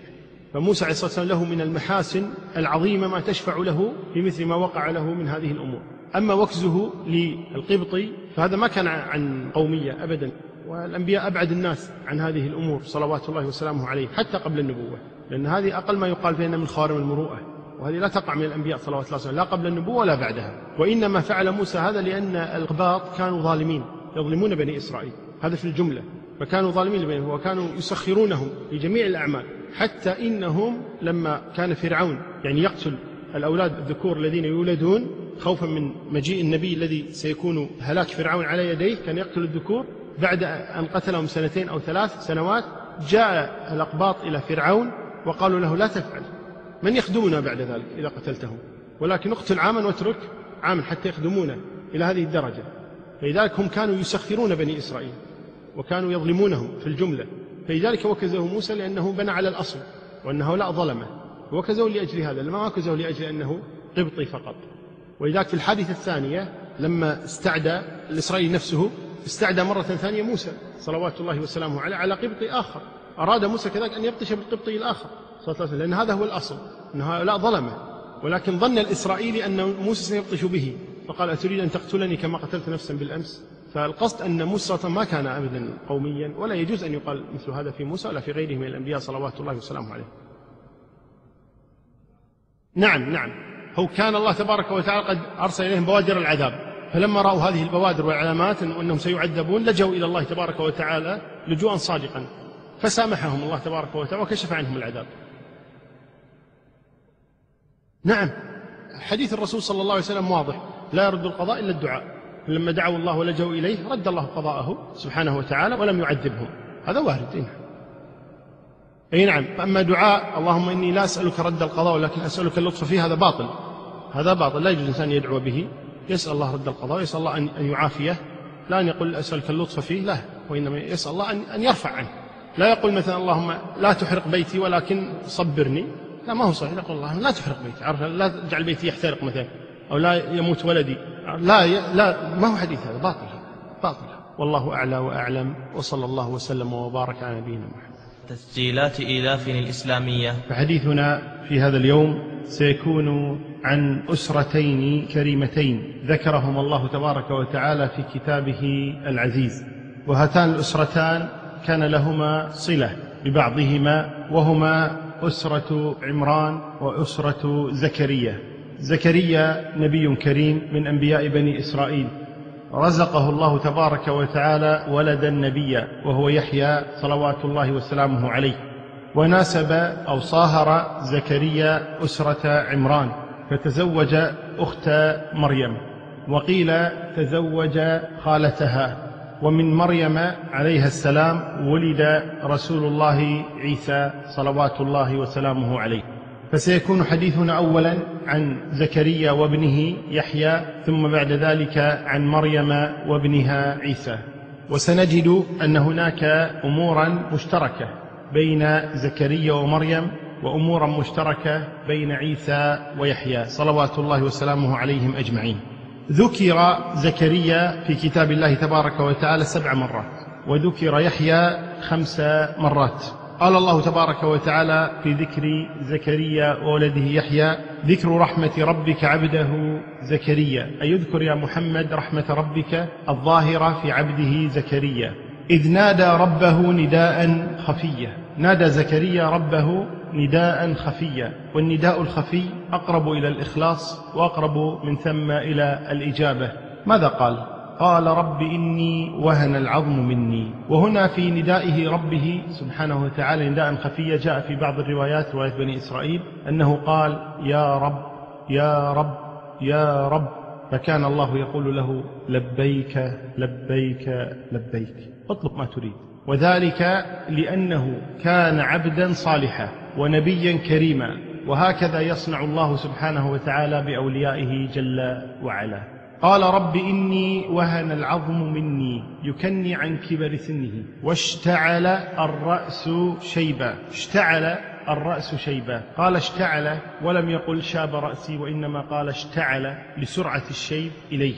فموسى عليه الصلاة والسلام له من المحاسن العظيمة ما تشفع له بمثل ما وقع له من هذه الأمور. أما وكزه للقبطي فهذا ما كان عن قومية أبدا. والأنبياء أبعد الناس عن هذه الأمور صلوات الله وسلامه عليه حتى قبل النبوة. لأن هذه أقل ما يقال فيها من خوارم المروءة وهذه لا تقع من الأنبياء صلوات الله وسلم لا قبل النبوة ولا بعدها. وإنما فعل موسى هذا لأن القباط كانوا ظالمين يظلمون بني إسرائيل. هذا في الجملة. فكانوا ظالمين لبني وكانوا يسخرونهم لجميع الأعمال حتى إنهم لما كان فرعون يعني يقتل الأولاد الذكور الذين يولدون خوفا من مجيء النبي الذي سيكون هلاك فرعون على يديه كان يقتل الذكور. بعد أن قتلهم سنتين أو ثلاث سنوات جاء الأقباط إلى فرعون. وقالوا له لا تفعل. من يخدمنا بعد ذلك إذا قتلته؟ ولكن اقتل عاما واترك عاما حتى يخدمونا إلى هذه الدرجة. فلذلك هم كانوا يسخرون بني إسرائيل وكانوا يظلمونهم في الجملة. فلذلك وكزه موسى لأنه بنى على الأصل وأن هؤلاء ظلمه. وكزه لأجل هذا لما وكزه لأجل أنه قبطي فقط. ولذلك في الحادثة الثانية لما استعدى الإسرائيلي نفسه استعدى مرة ثانية موسى صلوات الله وسلامه عليه على قبطي آخر. أراد موسى كذلك أن يبطش بالقبطي الآخر صلى الله عليه وسلم لأن هذا هو الأصل أن هؤلاء ظلمة. ولكن ظن الإسرائيلي أن موسى سيبطش به فقال أتريد أن تقتلني كما قتلت نفسا بالأمس؟ فالقصد أن موسى ما كان أبدا قوميا ولا يجوز أن يقال مثل هذا في موسى ولا في غيره من الأنبياء صلوات الله وسلامه عليه. نعم نعم. هو كان الله تبارك وتعالى قد أرسل إليهم بوادر العذاب فلما رأوا هذه البوادر والعلامات وأنهم سيعذبون لجوا إلى الله تبارك وتعالى لجوءا صادقا. فسامحهم الله تبارك وتعالى وكشف عنهم العذاب. نعم حديث الرسول صلى الله عليه وسلم واضح لا يرد القضاء إلا الدعاء. لما دعوا الله ولجوا إليه رد الله قضاءه سبحانه وتعالى ولم يعذبهم. هذا وارد إيه؟ أي نعم أما دعاء اللهم إني لا أسألك رد القضاء ولكن أسألك اللطف فيه هذا باطل. هذا باطل لا يجوز الإنسان يدعو به يسأل الله رد القضاء ويسأل الله أن يعافيه لا أن يقول أسألك اللطف فيه لا وإنما يسأل الله أن يرفع عنه. لا يقول مثلا اللهم لا تحرق بيتي ولكن صبرني. لا ما هو صحيح. يقول الله لا تحرق بيتي. عرف لا تجعل بيتي يحترق مثلا أو لا يموت ولدي. لا لا ما هو حديث هذا. باطل باطل. والله أعلى وأعلم. وصلى الله وسلم وبارك على نبينا محمد. تسجيلات إيلاف الإسلامية. فحديثنا في هذا اليوم سيكون عن أسرتين كريمتين ذكرهما الله تبارك وتعالى في كتابه العزيز. وهاتان الأسرتان كان لهما صلة ببعضهما وهما أسرة عمران وأسرة زكريا. زكريا نبي كريم من أنبياء بني إسرائيل. رزقه الله تبارك وتعالى ولدا نبيا وهو يحيى صلوات الله وسلامه عليه. وناسب أو صاهر زكريا أسرة عمران فتزوج أخت مريم وقيل تزوج خالتها. ومن مريم عليها السلام ولد رسول الله عيسى صلوات الله وسلامه عليه. فسيكون حديثنا اولا عن زكريا وابنه يحيى ثم بعد ذلك عن مريم وابنها عيسى. وسنجد أن هناك امورا مشتركة بين زكريا ومريم وامورا مشتركة بين عيسى ويحيى صلوات الله وسلامه عليهم أجمعين. ذكر زكريا في كتاب الله تبارك وتعالى سبع مرات وذكر يحيى خمس مرات. قال الله تبارك وتعالى في ذكر زكريا وولده يحيى ذكر رحمة ربك عبده زكريا. أي يذكر يا محمد رحمة ربك الظاهرة في عبده زكريا. إذ نادى ربه نداء خفيا. نادى زكريا ربه نداء خفيا والنداء الخفي أقرب إلى الإخلاص وأقرب من ثم إلى الإجابة. ماذا قال؟ قال رب إني وهن العظم مني. وهنا في ندائه ربه سبحانه وتعالى نداء خفيا جاء في بعض الروايات رواية بني إسرائيل أنه قال يا رب يا رب يا رب. فكان الله يقول له لبيك لبيك لبيك. اطلب ما تريد. وذلك لأنه كان عبدا صالحا ونبيا كريما وهكذا يصنع الله سبحانه وتعالى بأوليائه جل وعلا. قال رب إني وهن العظم مني يكني عن كبر سنه. واشتعل الرأس شيبا اشتعل الرأس شيبا. قال اشتعل ولم يقل شاب رأسي وإنما قال اشتعل لسرعة الشيب إليه.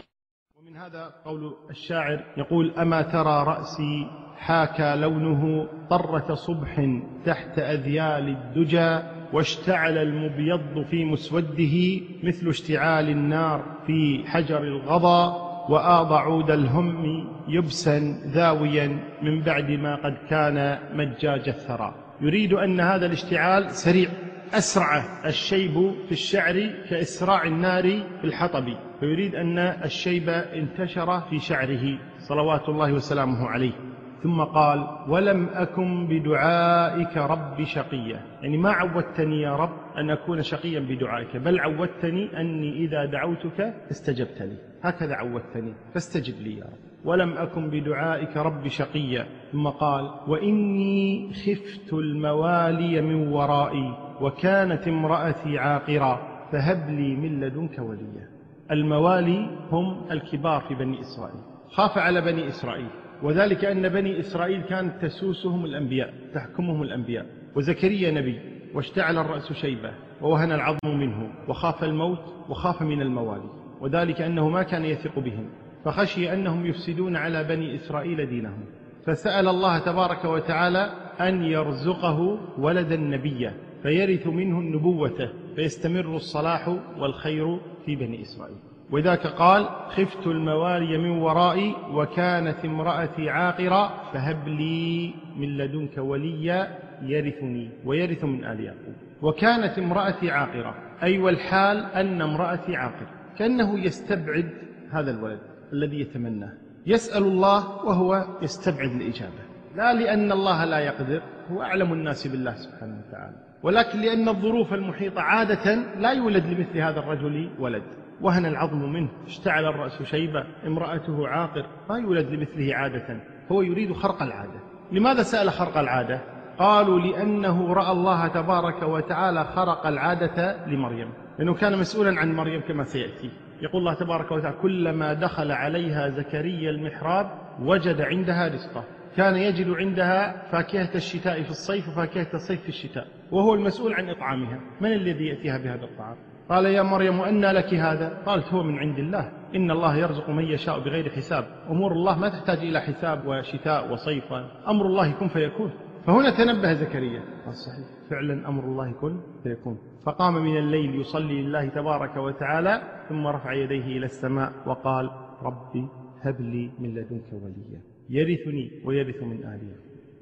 ومن هذا قول الشاعر يقول أما ترى رأسي حاكى لونه طرة صبح تحت أذيال الدجى واشتعل المبيض في مسوده مثل اشتعال النار في حجر الغضا وآض عود الهم يبسا ذاويا من بعد ما قد كان مجاج الثرى. يريد أن هذا الاشتعال سريع أسرع الشيب في الشعر كإسراع النار في الحطب. فيريد أن الشيب انتشر في شعره. صلوات الله وسلامه عليه. ثم قال ولم أكن بدعائك رب شقيا يعني ما عودتني يا رب أن أكون شقيا بدعائك بل عودتني أني إذا دعوتك استجبت لي هكذا عودتني فاستجب لي يا رب. ولم أكن بدعائك رب شقيا ثم قال وإني خفت الموالي من ورائي وكانت امرأتي عاقرا فهب لي من لدنك وليا. الموالي هم الكبار في بني إسرائيل. خاف على بني إسرائيل. وذلك أن بني إسرائيل كانت تسوسهم الأنبياء تحكمهم الأنبياء. وزكريا نبي واشتعل الرأس شيبة ووهن العظم منه وخاف الموت وخاف من الموالي. وذلك أنه ما كان يثق بهم. فخشي أنهم يفسدون على بني إسرائيل دينهم. فسأل الله تبارك وتعالى أن يرزقه ولدا نبيا فيرث منه النبوة فيستمر الصلاح والخير في بني إسرائيل. وذاك قال خفت الموالي من ورائي وكانت امرأتي عاقرة فهب لي من لدنك وليا يرثني ويرث من آل يعقوب. وكانت امرأتي عاقرة أي والحال أن امرأتي عاقرة. كأنه يستبعد هذا الولد الذي يتمناه. يسأل الله وهو يستبعد الإجابة. لا لأن الله لا يقدر هو أعلم الناس بالله سبحانه وتعالى. ولكن لأن الظروف المحيطة عادة لا يولد لمثل هذا الرجل ولد. وهن العظم منه. اشتعل الرأس شيبة امرأته عاقر. ما يولد لمثله عادة. هو يريد خرق العادة. لماذا سأل خرق العادة؟ قالوا لأنه رأى الله تبارك وتعالى خرق العادة لمريم. لأنه كان مسؤولا عن مريم كما سيأتي. يقول الله تبارك وتعالى كلما دخل عليها زكريا المحراب وجد عندها رزقه. كان يجد عندها فاكهة الشتاء في الصيف وفاكهة الصيف في الشتاء. وهو المسؤول عن إطعامها. من الذي يأتيها بهذا الطعام؟ قال يا مريم أنى لك هذا؟ قالت هو من عند الله. إن الله يرزق من يشاء بغير حساب. أمور الله ما تحتاج إلى حساب وشتاء وصيف أمر الله كن فيكون. فهنا تنبه زكريا. قال صحيح. فعلا أمر الله كن فيكون. فقام من الليل يصلي لله تبارك وتعالى ثم رفع يديه إلى السماء وقال ربي هب لي من لدنك وليا. يرثني ويرث من آل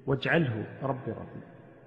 واجعله ربي ربي.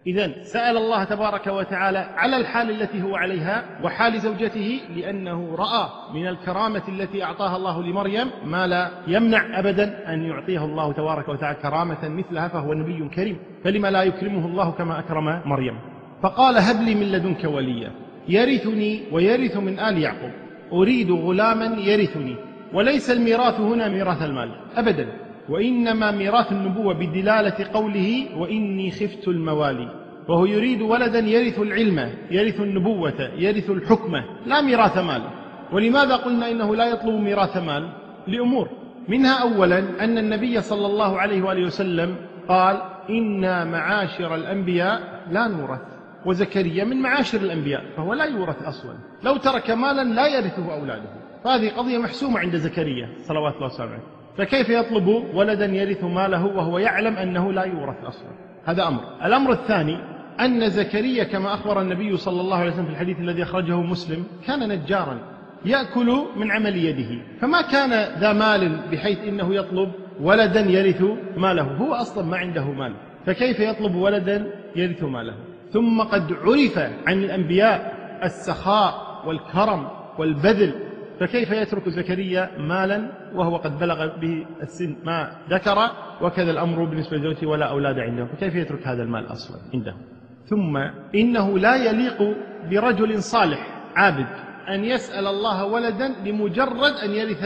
إذا سأل الله تبارك وتعالى على الحال التي هو عليها وحال زوجته لأنه رأى من الكرامة التي أعطاها الله لمريم ما لا يمنع أبدا أن يعطيه الله تبارك وتعالى كرامة مثلها فهو نبي كريم فلما لا يكرمه الله كما أكرم مريم؟ فقال هب لي من لدنك وليا يرثني ويرث من آل يعقوب أريد غلاما يرثني وليس الميراث هنا ميراث المال أبدا. وإنما ميراث النبوة بدلالة قوله وإني خفت الموالي. وهو يريد ولدا يرث العلم يرث النبوة يرث الحكمة لا ميراث مال. ولماذا قلنا إنه لا يطلب ميراث مال؟ لأمور. منها أولا أن النبي صلى الله عليه وآله وسلم قال إنا معاشر الأنبياء لا نورث. وزكريا من معاشر الأنبياء فهو لا يورث أصلا. لو ترك مالا لا يرثه أولاده. فهذه قضية محسومة عند زكريا صلوات الله وسلامه فكيف يطلب ولدا يرث ماله وهو يعلم أنه لا يورث أصلا؟ هذا أمر. الأمر الثاني أن زكريا كما أخبر النبي صلى الله عليه وسلم في الحديث الذي أخرجه مسلم كان نجارا يأكل من عمل يده. فما كان ذا مال بحيث إنه يطلب ولدا يرث ماله؟ هو أصلا ما عنده مال. فكيف يطلب ولدا يرث ماله؟ ثم قد عرف عن الأنبياء السخاء والكرم والبذل فكيف يترك زكريا مالا وهو قد بلغ به السن ما ذكر وكذا الأمر بالنسبة لزوجته ولا أولاد عنده؟ فكيف يترك هذا المال أصلا عنده؟ ثم إنه لا يليق برجل صالح عابد أن يسأل الله ولدا لمجرد أن يرث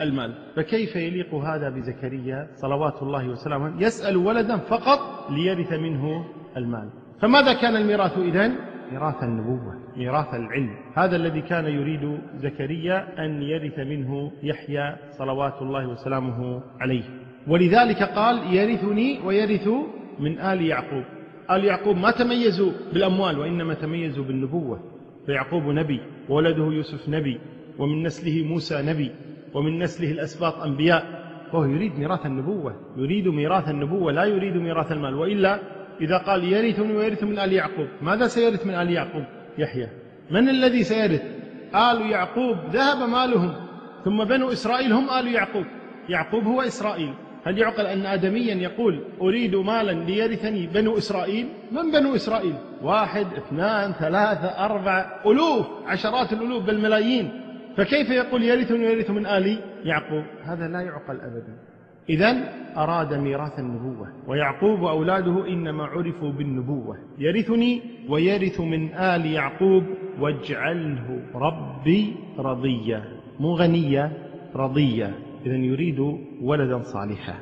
المال. فكيف يليق هذا بزكريا صلوات الله وسلامه؟ يسأل ولدا فقط ليرث منه المال. فماذا كان الميراث إذن؟ ميراث النبوة ميراث العلم. هذا الذي كان يريد زكريا أن يرث منه يحيى صلوات الله وسلامه عليه. ولذلك قال يرثني ويرث من آل يعقوب. آل يعقوب ما تميزوا بالأموال وإنما تميزوا بالنبوة. فيعقوب نبي وولده يوسف نبي ومن نسله موسى نبي ومن نسله الأسباط أنبياء. فهو يريد ميراث النبوة يريد ميراث النبوة لا يريد ميراث المال. وإلا إذا قال يرثني ويرث من آل يعقوب ماذا سيرث من آل يعقوب؟ يحيى. من الذي سيرث؟ آل يعقوب ذهب مالهم. ثم بنو إسرائيل هم آل يعقوب. يعقوب هو إسرائيل. هل يعقل أن آدميا يقول أريد مالا ليرثني بنو إسرائيل؟ من بنو إسرائيل؟ واحد اثنان ثلاثة أربعة ألوف عشرات الألوف بل ملايين فكيف يقول يرثني ويرث من آل يعقوب؟ هذا لا يعقل أبدا. إذا أراد ميراث النبوة ويعقوب وأولاده إنما عرفوا بالنبوة. يرثني ويرث من آل يعقوب واجعله ربي رضيا. مو غنيا رضيا إذا يريد ولدا صالحا.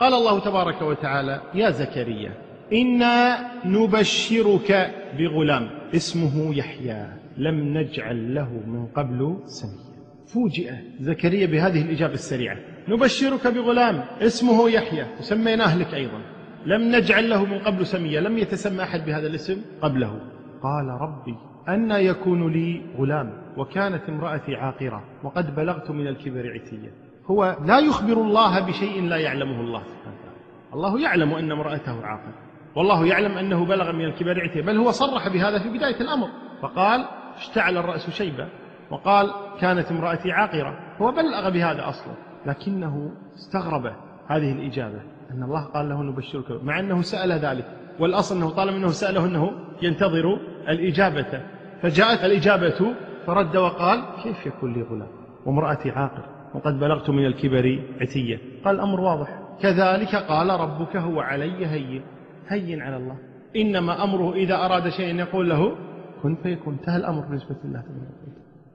قال الله تبارك وتعالى يا زكريا إنا نبشرك بغلام اسمه يحيى لم نجعل له من قبل سميا. فوجئ زكريا بهذه الإجابة السريعة. نبشرك بغلام اسمه يحيى وسميناه لك أيضا. لم نجعل له من قبل سميا لم يتسمى أحد بهذا الاسم قبله. قال ربي أن يكون لي غلام وكانت امرأتي عاقرة وقد بلغت من الكبر عتيا هو لا يخبر الله بشيء لا يعلمه الله سبحانه وتعالى. الله يعلم أن امرأته عاقرة. والله يعلم أنه بلغ من الكبر عتيا بل هو صرح بهذا في بداية الأمر. فقال اشتعل الرأس شيبا وقال كانت امرأتي عاقرة. هو بلغ بهذا أصلا. لكنه استغرب هذه الإجابة أن الله قال له نبشرك مع أنه سأل ذلك والأصل أنه طالما أنه سأله أنه ينتظر الإجابة فجاءت الإجابة فرد وقال كيف يكون لي غلام؟ وامرأتي عاقر وقد بلغت من الكبر عتية. قال الأمر واضح. كذلك قال ربك هو علي هين هين على الله. إنما أمره إذا أراد شيئا يقول له كن فيكون. انتهى الأمر بالنسبة لله.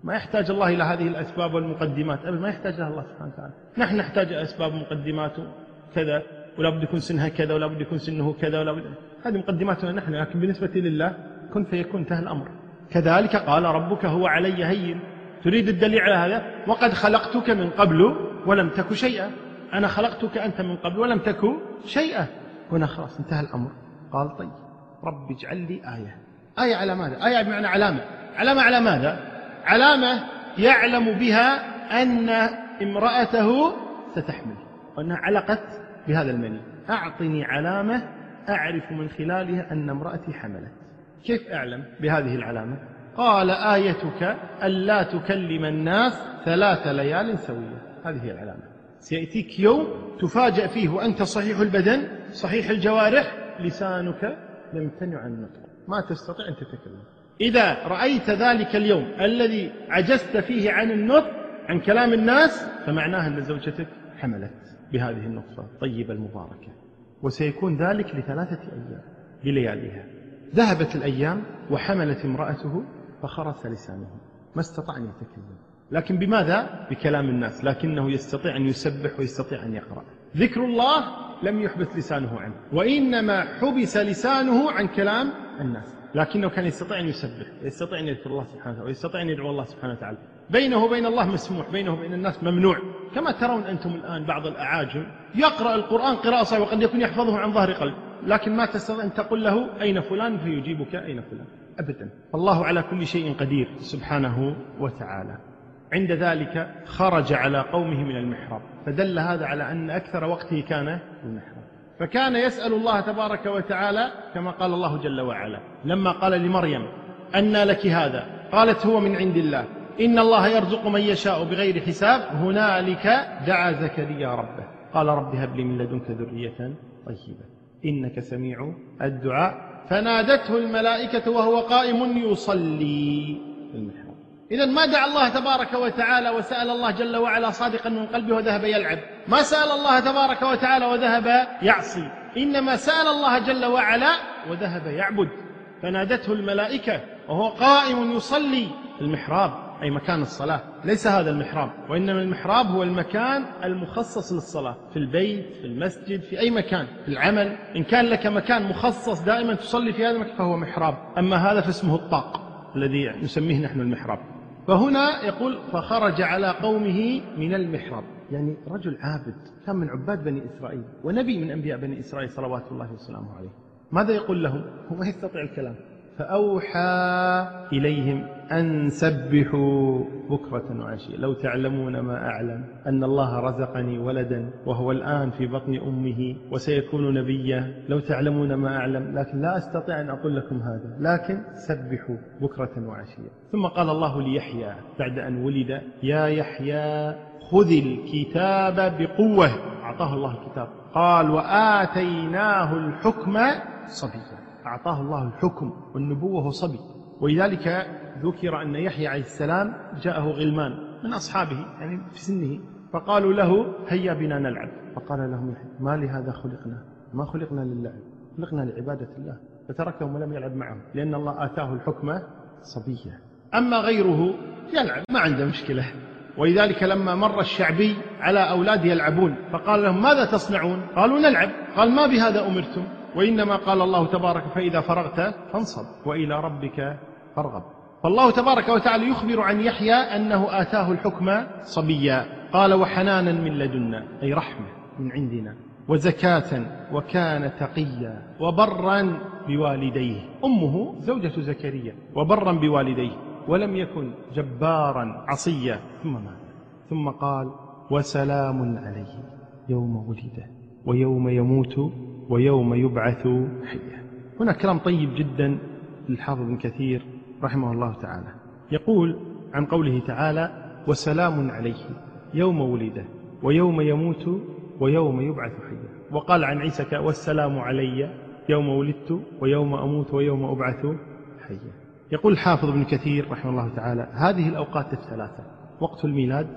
ما يحتاج الله إلى هذه الأسباب والمقدمات. أبدا ما يحتاج لها الله سبحانه وتعالى. نحن نحتاج أسباب مقدمات كذا ولا بد يكون سنها كذا ولا بد يكون سنه كذا ولا بد. هذه مقدماتنا نحن لكن بالنسبة لله كن فيكون انتهى الأمر. كذلك قال ربك هو علي هين. تريد الدليل على هذا؟ وقد خلقتك من قبل ولم تك شيئا. أنا خلقتك أنت من قبل ولم تك شيئا. هنا خلاص انتهى الأمر. قال طيب رب اجعل لي آية. آية على ماذا؟ آية بمعنى علامة. علامة على ماذا؟ علامة يعلم بها أن امرأته ستحمل. وأنها علقت بهذا المني. أعطني علامة أعرف من خلالها أن امرأتي حملت. كيف أعلم بهذه العلامة؟ قال آيتك ألا تكلم الناس ثلاث ليال سوية. هذه هي العلامة. سيأتيك يوم تفاجأ فيه وأنت صحيح البدن صحيح الجوارح لسانك يمتنع عن النطق. ما تستطيع أن تتكلم. إذا رأيت ذلك اليوم الذي عجزت فيه عن النطق عن كلام الناس فمعناه أن زوجتك حملت بهذه النطفة الطيبة المباركة. وسيكون ذلك لثلاثة أيام بلياليها. ذهبت الأيام وحملت امرأته فخرس لسانه. ما استطاع أن يتكلم. لكن بماذا؟ بكلام الناس. لكنه يستطيع أن يسبح ويستطيع أن يقرأ. ذكر الله لم يحبس لسانه عنه. وإنما حبس لسانه عن كلام الناس. لكنه كان يستطيع أن يسبح يستطيع أن يذكر الله سبحانه وتعالى ويستطيع أن يدعو الله سبحانه وتعالى. بينه وبين الله مسموح بينه وبين الناس ممنوع. كما ترون أنتم الآن بعض الأعاجم يقرأ القرآن قراءة صحيحة وقد يكون يحفظه عن ظهر قلب. لكن ما تستطيع أن تقول له أين فلان فيجيبك أين فلان. أبدا. الله على كل شيء قدير سبحانه وتعالى. عند ذلك خرج على قومه من المحراب. فدل هذا على أن أكثر وقته كان في المحراب. فكان يسأل الله تبارك وتعالى كما قال الله جل وعلا لما قال لمريم أنى لك هذا؟ قالت هو من عند الله. إن الله يرزق من يشاء بغير حساب هنالك دعا زكريا ربه. قال رب هب لي من لدنك ذرية طيبة إنك سميع الدعاء. فنادته الملائكة وهو قائم يصلي. في إذا ما دعا الله تبارك وتعالى وسأل الله جل وعلا صادقا من قلبه وذهب يلعب. ما سأل الله تبارك وتعالى وذهب يعصي. إنما سأل الله جل وعلا وذهب يعبد. فنادته الملائكة وهو قائم يصلي. في المحراب أي مكان الصلاة. ليس هذا المحراب. وإنما المحراب هو المكان المخصص للصلاة. في البيت في المسجد في أي مكان. في العمل. إن كان لك مكان مخصص دائما تصلي في هذا المكان فهو محراب. أما هذا فاسمه الطاق الذي نسميه نحن المحراب. فهنا يقول فخرج على قومه من المحراب. يعني رجل عابد كان من عباد بني إسرائيل ونبي من أنبياء بني إسرائيل صلوات الله وسلامه عليه. ماذا يقول لهم؟ هو ما يستطيع الكلام. فأوحى إليهم أن سبحوا بكرة وعشية. لو تعلمون ما أعلم أن الله رزقني ولدا وهو الآن في بطن أمه وسيكون نبيا. لو تعلمون ما أعلم لكن لا أستطيع أن أقول لكم هذا. لكن سبحوا بكرة وعشية. ثم قال الله ليحيى بعد أن ولد يا يحيى خذ الكتاب بقوة. أعطاه الله الكتاب. قال وآتيناه الحكم صبيا. أعطاه الله الحكم والنبوة صبي ولذلك ذكر أن يحيى عليه السلام جاءه غلمان من أصحابه يعني في سنه فقالوا له هيا بنا نلعب. فقال لهم يحيى ما لهذا خلقنا؟ ما خلقنا للعب خلقنا لعبادة الله. فتركهم ولم يلعب معهم لأن الله آتاه الحكم صبيا. أما غيره يلعب ما عنده مشكلة. ولذلك لما مر الشعبي على أولاد يلعبون فقال لهم ماذا تصنعون؟ قالوا نلعب. قال ما بهذا أمرتم؟ وإنما قال الله تبارك فإذا فرغت فانصب وإلى ربك فارغب. فالله تبارك وتعالى يخبر عن يحيى أنه آتاه الحكم صبيا. قال وحنانا من لدنا أي رحمة من عندنا وزكاة وكان تقيا وبرا بوالديه. أمه زوجة زكريا وبرا بوالديه ولم يكن جبارا عصيا. ثم مات. ثم قال وسلام عليه يوم ولد ويوم يموت ويوم يبعث حيا هنا كلام طيب جدا للحافظ ابن كثير رحمه الله تعالى. يقول عن قوله تعالى وسلام عليه يوم ولد ويوم يموت ويوم يبعث حيا وقال عن عيسى والسلام علي يوم ولدت ويوم أموت ويوم أبعث حيا يقول الحافظ ابن كثير رحمه الله تعالى هذه الأوقات الثلاثة وقت الميلاد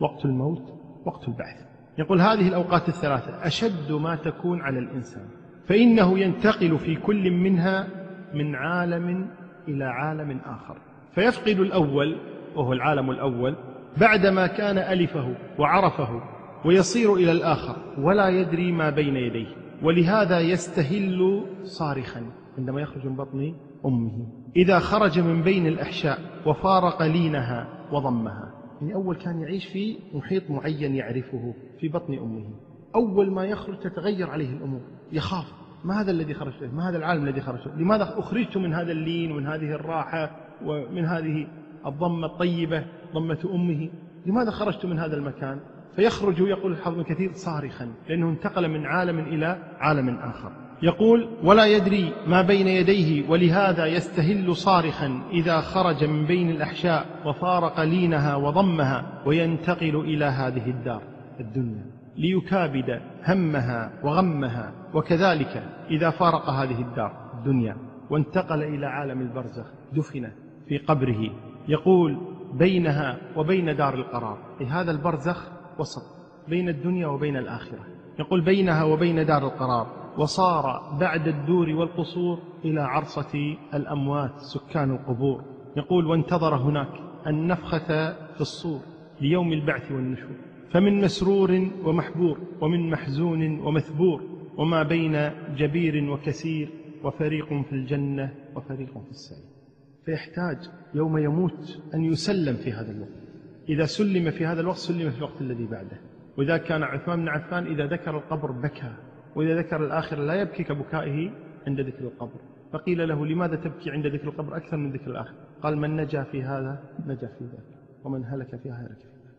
وقت الموت وقت البعث. يقول هذه الأوقات الثلاثة أشد ما تكون على الإنسان فإنه ينتقل في كل منها من عالم إلى عالم آخر. فيفقد الأول وهو العالم الأول بعدما كان ألفه وعرفه ويصير إلى الآخر ولا يدري ما بين يديه. ولهذا يستهل صارخا عندما يخرج من بطن أمه إذا خرج من بين الأحشاء وفارق لينها وضمها. يعني أول كان يعيش في محيط معين يعرفه في بطن أمه. أول ما يخرج تتغير عليه الأمور. يخاف. ما هذا الذي خرجت ما هذا العالم الذي خرجت لماذا أخرجت من هذا اللين ومن هذه الراحة ومن هذه الضمة الطيبة ضمة أمه؟ لماذا خرجت من هذا المكان؟ فيخرج يقول الحافظ كثير صارخا لأنه انتقل من عالم إلى عالم آخر. يقول ولا يدري ما بين يديه ولهذا يستهل صارخا إذا خرج من بين الأحشاء وفارق لينها وضمها وينتقل إلى هذه الدار الدنيا. ليكابد همها وغمها وكذلك إذا فارق هذه الدار الدنيا وانتقل إلى عالم البرزخ دفن في قبره. يقول بينها وبين دار القرار. هذا البرزخ وسط بين الدنيا وبين الآخرة. يقول بينها وبين دار القرار. وصار بعد الدور والقصور إلى عرصة الأموات سكان القبور. يقول وانتظر هناك النفخة في الصور ليوم البعث والنشور. فمن مسرور ومحبور ومن محزون ومثبور وما بين جبير وكسير وفريق في الجنة وفريق في السعير. فيحتاج يوم يموت أن يسلم في هذا الوقت. إذا سلم في هذا الوقت سلم في الوقت الذي بعده. وإذا كان عثمان بن عفان إذا ذكر القبر بكى. وإذا ذكر الآخرة لا يبكي كبكائه عند ذكر القبر. فقيل له لماذا تبكي عند ذكر القبر أكثر من ذكر الآخرة قال من نجا في هذا نجا في ذاك ومن هلك في هلك في ذاك.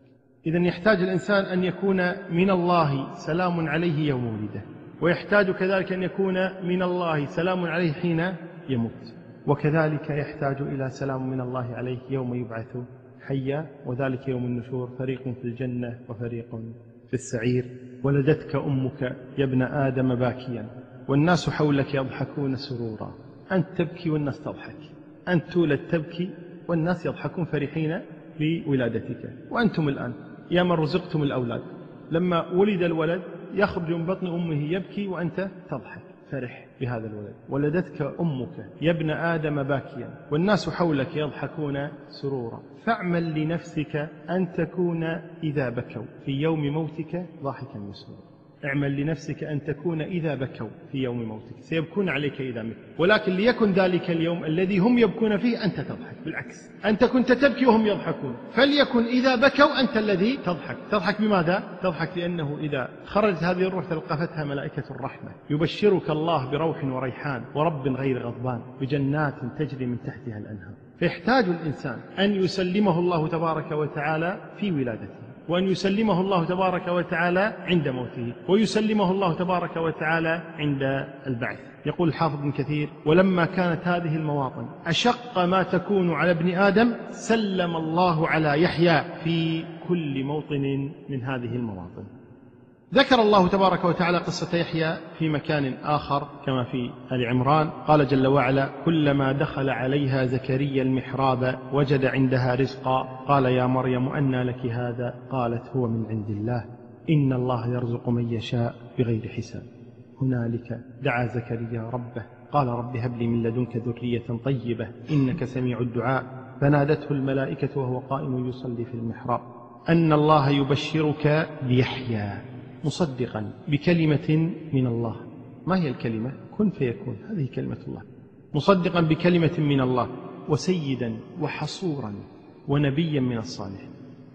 إذا يحتاج الإنسان أن يكون من الله سلام عليه يوم ولده ويحتاج كذلك أن يكون من الله سلام عليه حين يموت وكذلك يحتاج إلى سلام من الله عليه يوم يبعث حيا وذلك يوم النشور فريق في الجنة وفريق في السعير. ولدتك أمك يا ابن آدم باكيا والناس حولك يضحكون سرورا. أنت تبكي والناس تضحك. أنت تولد تبكي والناس يضحكون فرحين بولادتك وأنتم الآن يا من رزقتم الأولاد. لما ولد الولد يخرج من بطن أمه يبكي وأنت تضحك. فرح. بهذا الولد. ولدتك أمك يا ابن آدم باكيا. والناس حولك يضحكون سرورا. فاعمل لنفسك أن تكون إذا بكوا. في يوم موتك ضاحكا مسرورا اعمل لنفسك أن تكون إذا بكوا في يوم موتك. سيبكون عليك إذا مت. ولكن ليكن ذلك اليوم الذي هم يبكون فيه أنت تضحك. بالعكس. أنت كنت تبكي وهم يضحكون. فليكن إذا بكوا أنت الذي تضحك. تضحك بماذا؟ تضحك لأنه إذا خرجت هذه الروح تلقفتها ملائكة الرحمة. يبشرك الله بروح وريحان ورب غير غضبان بجنات تجري من تحتها الأنهار. فيحتاج الإنسان أن يسلمه الله تبارك وتعالى في ولادته. وأن يسلمه الله تبارك وتعالى عند موته ويسلمه الله تبارك وتعالى عند البعث. يقول الحافظ ابن كثير ولما كانت هذه المواطن أشق ما تكون على ابن آدم سلم الله على يحيى في كل موطن من هذه المواطن. ذكر الله تبارك وتعالى قصة يحيى في مكان آخر كما في آل عمران. قال جل وعلا كلما دخل عليها زكريا المحراب وجد عندها رزقا. قال يا مريم أنى لك هذا؟ قالت هو من عند الله. إن الله يرزق من يشاء بغير حساب. هنالك دعا زكريا ربه. قال رب هب لي من لدنك ذرية طيبة إنك سميع الدعاء. فنادته الملائكة وهو قائم يصلي في المحراب. أن الله يبشرك بيحيى. مصدقا بكلمة من الله. ما هي الكلمة؟ كن فيكون. هذه كلمة الله. مصدقا بكلمة من الله وسيدا وحصورا ونبيا من الصالحين.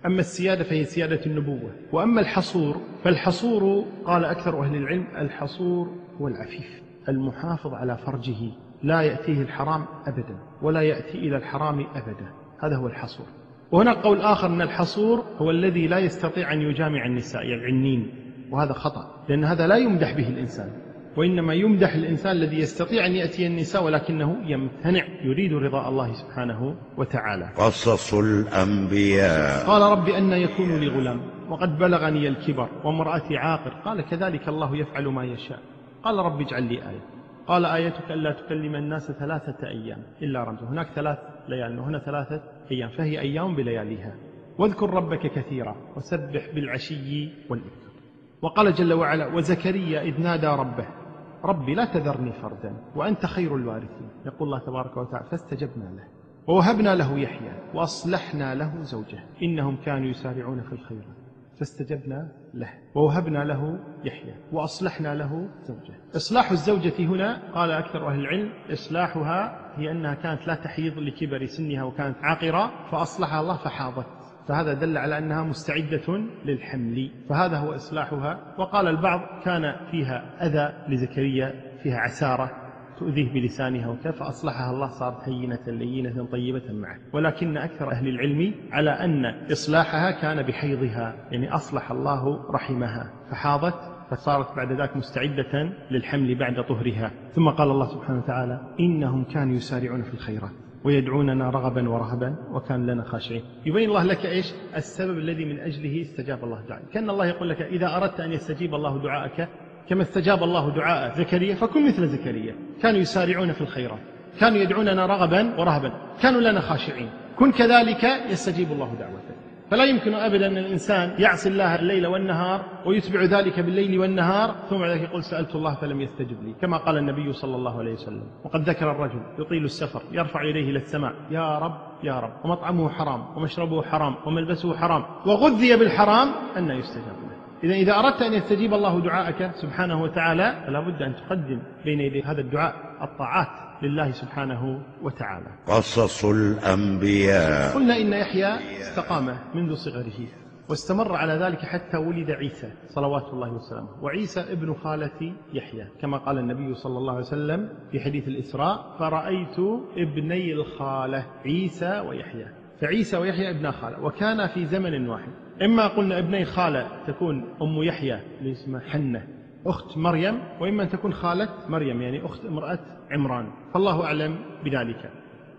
أما السيادة فهي سيادة النبوة وأما الحصور فالحصور قال أكثر أهل العلم الحصور هو العفيف المحافظ على فرجه لا يأتيه الحرام أبدا ولا يأتي إلى الحرام أبدا. هذا هو الحصور. وهناك قول آخر أن الحصور هو الذي لا يستطيع أن يجامع النساء العنين. وهذا خطأ لأن هذا لا يمدح به الإنسان وإنما يمدح الإنسان الذي يستطيع أن يأتي النساء ولكنه يمتنع يريد رضاء الله سبحانه وتعالى. قصص الأنبياء. قال رب أن يكون لي غلام وقد بلغني الكبر وامرأتي عاقر قال كذلك الله يفعل ما يشاء. قال رب اجعل لي آية. قال آيتك ألا تكلم الناس ثلاثة أيام إلا رمزه هناك ثلاث ليال وهنا ثلاثة أيام فهي أيام بلياليها. واذكر ربك كثيرا وسبح بالعشي والإبكار وقال جل وعلا وزكريا إذ نادى ربه ربي لا تذرني فردا وأنت خير الوارثين. يقول الله تبارك وتعالى فاستجبنا له ووهبنا له يحيى وأصلحنا له زوجه إنهم كانوا يسارعون في الخيرات فاستجبنا له ووهبنا له يحيى وأصلحنا له زوجه. إصلاح الزوجة هنا قال أكثر أهل العلم إصلاحها هي أنها كانت لا تحيض لكبر سنها وكانت عاقرة فأصلحها الله فحاضت. فهذا دل على أنها مستعدة للحمل فهذا هو إصلاحها. وقال البعض كان فيها أذى لزكريا فيها عسارة تؤذيه بلسانها وكذا فأصلحها الله صارت هينة لينة طيبة معه. ولكن أكثر أهل العلم على أن إصلاحها كان بحيضها يعني أصلح الله رحمها. فحاضت فصارت بعد ذلك مستعدة للحمل بعد طهرها. ثم قال الله سبحانه وتعالى إنهم كانوا يسارعون في الخيرات. ويدعوننا رغبا ورهبا وكان لنا خاشعين. يبين الله لك إيش؟ السبب الذي من أجله استجاب الله دعاء. كأن الله يقول لك إذا أردت أن يستجيب الله دعاءك كما استجاب الله دعاء زكريا فكن مثل زكريا. كانوا يسارعون في الخيرات. كانوا يدعوننا رغبا ورهبا. كانوا لنا خاشعين. كن كذلك يستجيب الله دعوتك. فلا يمكن ابدا أن الإنسان يعصي الله الليل والنهار ويتبع ذلك بالليل والنهار ثم ذلك يقول سألت الله فلم يستجب لي كما قال النبي صلى الله عليه وسلم. وقد ذكر الرجل يطيل السفر يرفع يديه إلى السماء يا رب يا رب. ومطعمه حرام ومشربه حرام وملبسه حرام وغذي بالحرام أن يستجاب له. إذا إذا أردت أن يستجيب الله دعاءك سبحانه وتعالى فلا بد أن تقدم بين يدي هذا الدعاء الطاعات. لله سبحانه وتعالى. قصص الأنبياء. قلنا إن يحيى استقام منذ صغره واستمر على ذلك حتى ولد عيسى صلوات الله وسلامه. وعيسى ابن خالة يحيى كما قال النبي صلى الله عليه وسلم في حديث الإسراء فرأيت ابني الخالة عيسى ويحيى. فعيسى ويحيى ابنا خالة وكان في زمن واحد. إما قلنا ابني خالة تكون أم يحيى اللي اسمها حنة. أخت مريم وإما أن تكون خالة مريم يعني أخت امرأة عمران. فالله أعلم بذلك.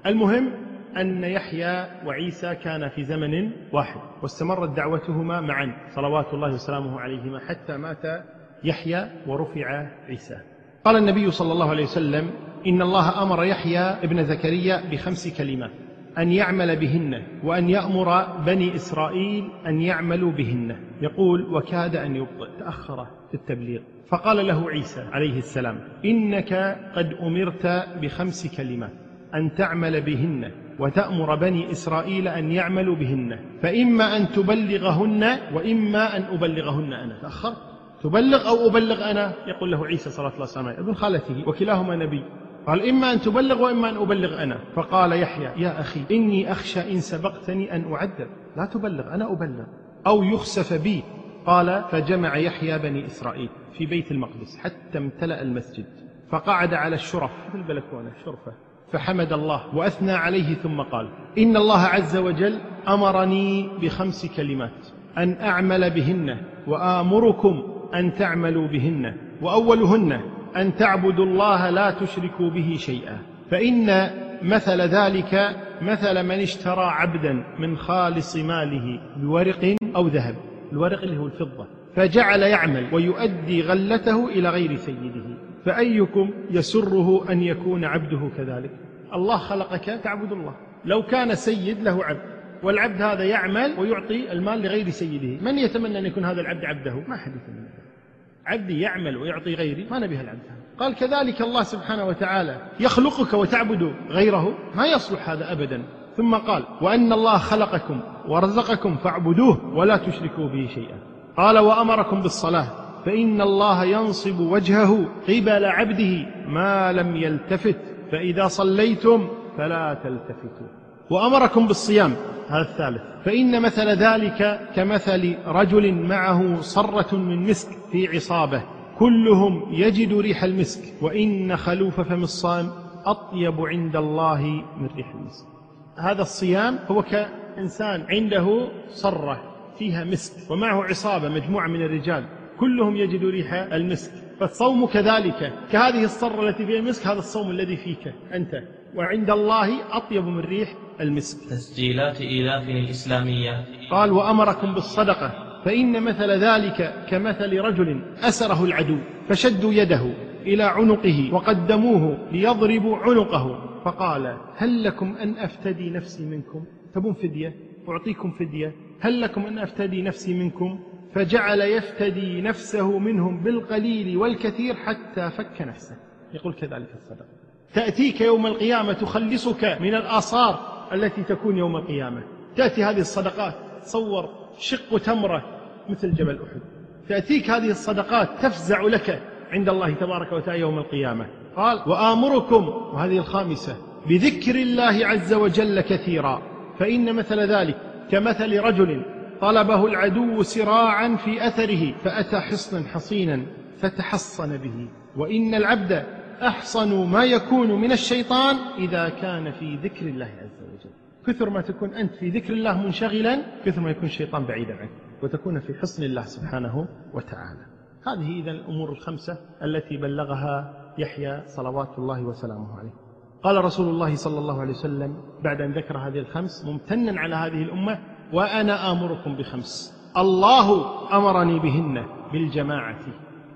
المهم أن يحيى وعيسى كان في زمن واحد واستمرت دعوتهما معا صلوات الله وسلامه عليهما حتى مات يحيى ورفع عيسى. قال النبي صلى الله عليه وسلم إن الله أمر يحيى ابن زكريا بخمس كلمات. أن يعمل بهن وأن يأمر بني إسرائيل أن يعملوا بهن. يقول وكاد أن يبطئ. تأخر في التبليغ. فقال له عيسى عليه السلام إنك قد أمرت بخمس كلمات. أن تعمل بهن وتأمر بني إسرائيل أن يعملوا بهن. فإما أن تبلغهن وإما أن أبلغهن أنا. تأخرت تبلغ أو أبلغ أنا؟ يقول له عيسى صلى الله عليه وسلم. ابن خالته وكلاهما نبي. قال إما أن تبلغ وإما أن أبلغ أنا. فقال يحيى يا أخي إني أخشى إن سبقتني أن أعذب لا تبلغ أنا أبلغ. أو يخسف بي. قال فجمع يحيى بني إسرائيل في بيت المقدس حتى امتلأ المسجد. فقعد على الشرف في البلكونة الشرفة فحمد الله وأثنى عليه ثم قال إن الله عز وجل أمرني بخمس كلمات. أن أعمل بهن وآمركم أن تعملوا بهن. وأولهن أن تعبدوا الله لا تشركوا به شيئا. فإن مثل ذلك مثل من اشترى عبدا من خالص ماله بورق أو ذهب. الورق اللي هو الفضة. فجعل يعمل ويؤدي غلته إلى غير سيده. فأيكم يسره أن يكون عبده كذلك؟ الله خلقك تعبد الله. لو كان سيد له عبد. والعبد هذا يعمل ويعطي المال لغير سيده. من يتمنى أن يكون هذا العبد عبده؟ ما حد يتمنى. عبدي يعمل ويعطي غيري ما نبي هالعبد قال كذلك الله سبحانه وتعالى يخلقك وتعبد غيره؟ ما يصلح هذا أبدا. ثم قال وأن الله خلقكم ورزقكم فاعبدوه ولا تشركوا به شيئا. قال وأمركم بالصلاة فإن الله ينصب وجهه قبل عبده ما لم يلتفت فإذا صليتم فلا تلتفتوا. وأمركم بالصيام. هذا الثالث. فإن مثل ذلك كمثل رجل معه صرة من مسك في عصابة. كلهم يجد ريح المسك. وإن خلوف فم الصائم أطيب عند الله من ريح المسك. هذا الصيام هو كإنسان عنده صرة فيها مسك. ومعه عصابة مجموعة من الرجال. كلهم يجدوا ريح المسك. فالصوم كذلك كهذه الصرة التي فيها المسك هذا الصوم الذي فيك أنت. وعند الله أطيب من ريح المسك. تسجيلات إيلاف الإسلامية. قال وأمركم بالصدقة فإن مثل ذلك كمثل رجل أسره العدو فشدوا يده إلى عنقه وقدموه ليضربوا عنقه. فقال هل لكم أن أفتدي نفسي منكم؟ تبون فدية؟ أعطيكم فدية؟ هل لكم أن أفتدي نفسي منكم؟ فجعل يفتدي نفسه منهم بالقليل والكثير حتى فك نفسه. يقول كذلك الصدقة تأتيك يوم القيامة تخلصك من الآثار التي تكون يوم القيامة. تأتي هذه الصدقات تصور شق تمرة مثل جبل أحد. تأتيك هذه الصدقات تفزع لك عند الله تبارك وتعالى يوم القيامة. قال وآمركم وهذه الخامسة بذكر الله عز وجل كثيرا. فإن مثل ذلك كمثل رجل طلبه العدو سراعا في أثره فأتى حصنا حصينا فتحصن به. وإن العبد أحصن ما يكون من الشيطان إذا كان في ذكر الله عز وجل. كثر ما تكون أنت في ذكر الله منشغلا كثر ما يكون الشيطان بعيدا عنك. وتكون في حصن الله سبحانه وتعالى. هذه اذا الأمور الخمسة التي بلغها يحيى صلوات الله وسلامه عليه. قال رسول الله صلى الله عليه وسلم بعد أن ذكر هذه الخمس ممتنا على هذه الأمة وأنا آمركم بخمس. الله أمرني بهن بالجماعة.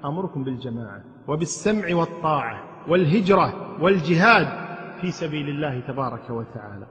آمركم بالجماعة. وبالسمع والطاعة والهجرة والجهاد في سبيل الله تبارك وتعالى.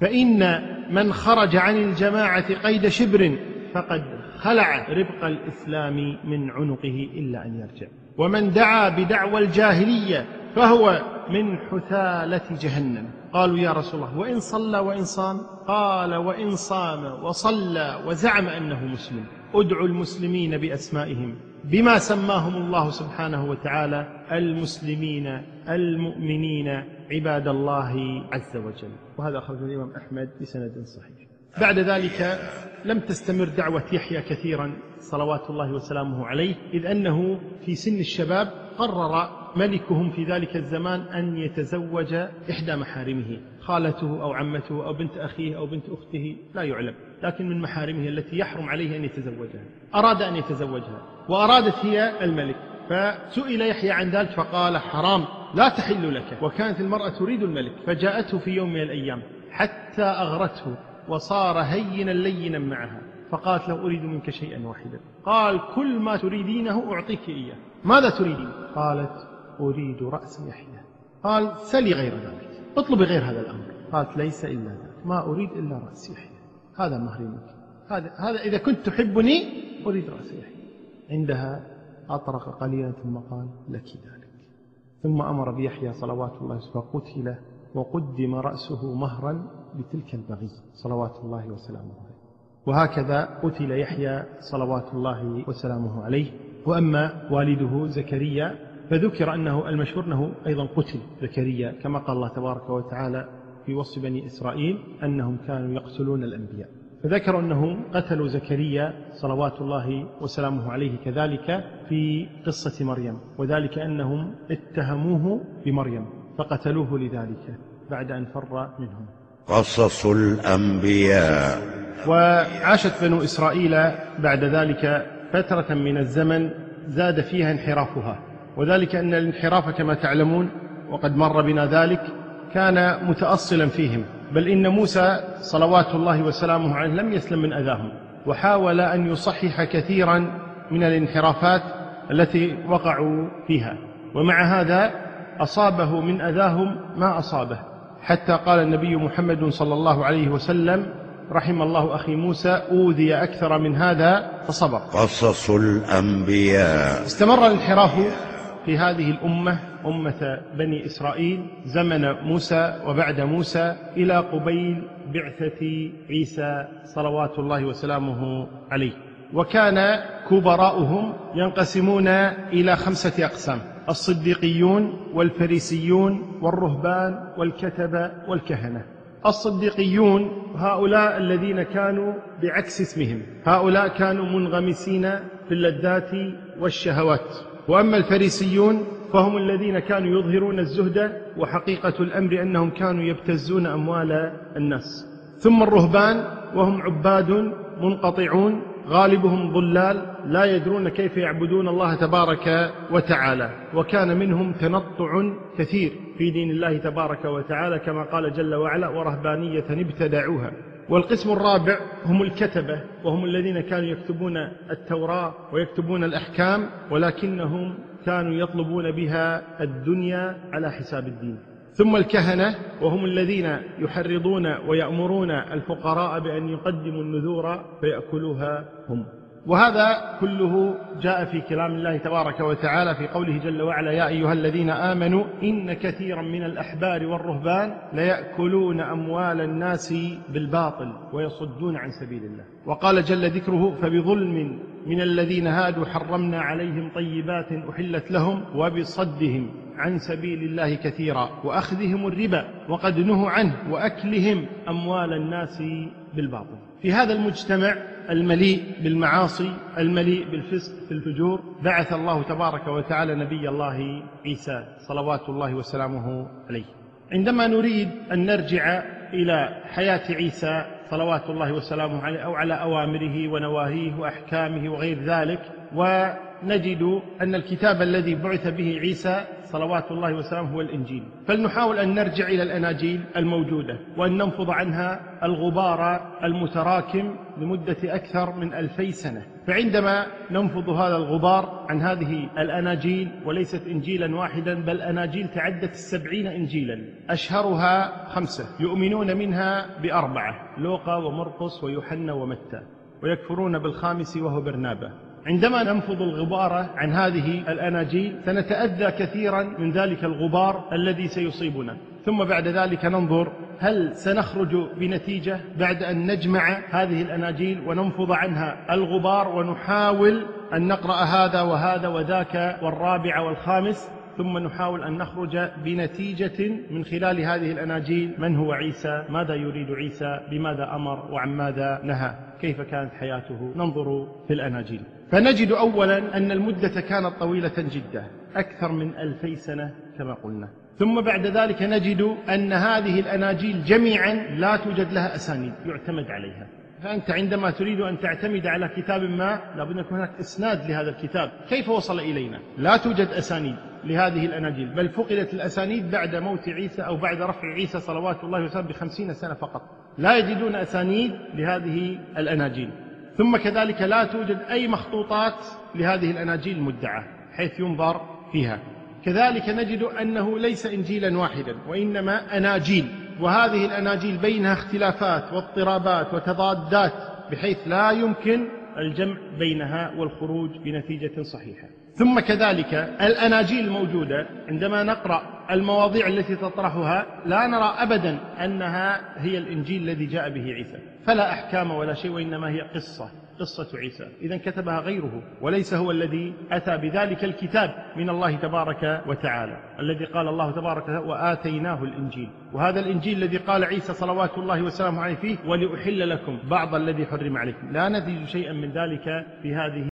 فإن من خرج عن الجماعة قيد شبر فقد خلع ربق الإسلام من عنقه إلا أن يرجع. ومن دعا بدعوى الجاهلية فهو من حثالة جهنم. قالوا يا رسول الله وإن صلى وإن صام؟ قال وإن صام وصلى وزعم أنه مسلم. ادعوا المسلمين بأسمائهم بما سماهم الله سبحانه وتعالى المسلمين المؤمنين عباد الله عز وجل. وهذا أخرجه الإمام أحمد بسند صحيح. بعد ذلك لم تستمر دعوة يحيى كثيرا صلوات الله وسلامه عليه إذ أنه في سن الشباب قرر ملكهم في ذلك الزمان أن يتزوج إحدى محارمه خالته أو عمته أو بنت أخيه أو بنت أخته لا يعلم لكن من محارمه التي يحرم عليه أن يتزوجها أراد أن يتزوجها وأرادت هي الملك فسئل يحيى عن ذلك فقال حرام لا تحل لك وكانت المرأة تريد الملك فجاءته في يوم من الأيام حتى أغرته وصار هينا لينا معها. فقالت له أريد منك شيئا واحدا. قال كل ما تريدينه أعطيك إياه. ماذا تريدين؟ قالت أريد رأس يحيى. قال سلي غير ذلك. اطلبي غير هذا الأمر. قالت ليس إلا ذلك. ما أريد إلا رأس يحيى. هذا مهري منك هذا هذا إذا كنت تحبني أريد رأس يحيى. عندها أطرق قليلا ثم قال لك ذلك. ثم أمر بيحيى صلوات الله فقتل وقدم رأسه مهرا بتلك البغي صلوات الله وسلامه عليه. وهكذا قتل يحيى صلوات الله وسلامه عليه. وأما والده زكريا فذكر أنه المشهور أنه أيضا قتل زكريا كما قال الله تبارك وتعالى في وصف بني إسرائيل أنهم كانوا يقتلون الأنبياء. فذكروا أنهم قتلوا زكريا صلوات الله وسلامه عليه كذلك في قصة مريم وذلك أنهم اتهموه بمريم. فقتلوه لذلك بعد أن فر منهم. قصص الأنبياء. وعاشت بنو إسرائيل بعد ذلك فترة من الزمن زاد فيها انحرافها. وذلك أن الانحراف كما تعلمون وقد مر بنا ذلك كان متأصلا فيهم. بل إن موسى صلوات الله وسلامه عليه لم يسلم من أذاهم. وحاول أن يصحح كثيرا من الانحرافات التي وقعوا فيها. ومع هذا أصابه من أذاهم ما أصابه. حتى قال النبي محمد صلى الله عليه وسلم رحم الله أخي موسى أوذي أكثر من هذا فصبر. قصص الأنبياء. استمر الانحراف في هذه الأمة أمة بني إسرائيل زمن موسى وبعد موسى إلى قبيل بعثة عيسى صلوات الله وسلامه عليه. وكان كبراؤهم ينقسمون إلى خمسة أقسام. الصديقيون والفريسيون والرهبان والكتبة والكهنة. الصديقيون هؤلاء الذين كانوا بعكس اسمهم. هؤلاء كانوا منغمسين في اللذات والشهوات. وأما الفريسيون فهم الذين كانوا يظهرون الزهد وحقيقة الأمر أنهم كانوا يبتزون أموال الناس. ثم الرهبان وهم عباد منقطعون غالبهم ضلال لا يدرون كيف يعبدون الله تبارك وتعالى وكان منهم تنطع كثير في دين الله تبارك وتعالى كما قال جل وعلا ورهبانية ابتدعوها والقسم الرابع هم الكتبة وهم الذين كانوا يكتبون التوراة ويكتبون الأحكام ولكنهم كانوا يطلبون بها الدنيا على حساب الدين. ثم الكهنة وهم الذين يحرضون ويأمرون الفقراء بأن يقدموا النذور فيأكلوها هم وهذا كله جاء في كلام الله تبارك وتعالى في قوله جل وعلا يا أيها الذين آمنوا إن كثيرا من الأحبار والرهبان ليأكلون أموال الناس بالباطل ويصدون عن سبيل الله. وقال جل ذكره فبظلم من الذين هادوا حرمنا عليهم طيبات أحلت لهم وبصدهم عن سبيل الله كثيرا وأخذهم الربا وقد نهوا عنه وأكلهم أموال الناس بالباطل. في هذا المجتمع المليء بالمعاصي المليء بالفسق في الفجور. بعث الله تبارك وتعالى نبي الله عيسى صلوات الله وسلامه عليه. عندما نريد أن نرجع إلى حياة عيسى صلوات الله وسلامه عليه أو على أوامره ونواهيه وأحكامه وغير ذلك نجد أن الكتاب الذي بعث به عيسى صلوات الله وسلامه هو الإنجيل. فلنحاول أن نرجع إلى الأناجيل الموجودة وأن ننفض عنها الغبار المتراكم لمدة أكثر من ألفي سنة. فعندما ننفض هذا الغبار عن هذه الأناجيل وليست إنجيلا واحدا بل أناجيل تعدت السبعين إنجيلا. أشهرها خمسة يؤمنون منها بأربعة لوقا ومرقس ويوحنا ومتى ويكفرون بالخامس وهو برنابا عندما ننفض الغبار عن هذه الأناجيل سنتأذى كثيرا من ذلك الغبار الذي سيصيبنا. ثم بعد ذلك ننظر هل سنخرج بنتيجة بعد أن نجمع هذه الأناجيل وننفض عنها الغبار ونحاول أن نقرأ هذا وهذا وذاك والرابع والخامس ثم نحاول أن نخرج بنتيجة من خلال هذه الأناجيل. من هو عيسى؟ ماذا يريد عيسى؟ بماذا أمر؟ وعن ماذا نهى؟ كيف كانت حياته؟ ننظر في الأناجيل. فنجد أولا أن المدة كانت طويلة جدا أكثر من ألفي سنة كما قلنا. ثم بعد ذلك نجد أن هذه الأناجيل جميعا لا توجد لها أسانيد يعتمد عليها. فأنت عندما تريد أن تعتمد على كتاب ما لابد أن يكون هناك إسناد لهذا الكتاب. كيف وصل إلينا؟ لا توجد أسانيد لهذه الأناجيل بل فقدت الأسانيد بعد موت عيسى أو بعد رفع عيسى صلوات الله وسلامه بخمسين سنة فقط. لا يجدون أسانيد لهذه الأناجيل. ثم كذلك لا توجد أي مخطوطات لهذه الأناجيل المدعاة حيث ينظر فيها. كذلك نجد أنه ليس إنجيلا واحدا وإنما أناجيل. وهذه الأناجيل بينها اختلافات واضطرابات وتضادات بحيث لا يمكن الجمع بينها والخروج بنتيجة صحيحة. ثم كذلك الأناجيل الموجودة عندما نقرأ المواضيع التي تطرحها لا نرى أبدا أنها هي الإنجيل الذي جاء به عيسى. فلا أحكام ولا شيء وإنما هي قصة قصة عيسى. إذا كتبها غيره وليس هو الذي أتى بذلك الكتاب من الله تبارك وتعالى. الذي قال الله تبارك وآتيناه الإنجيل وهذا الإنجيل الذي قال عيسى صلوات الله وسلامه عليه فيه ولأحل لكم بعض الذي حرم عليكم لا نجد شيئا من ذلك في هذه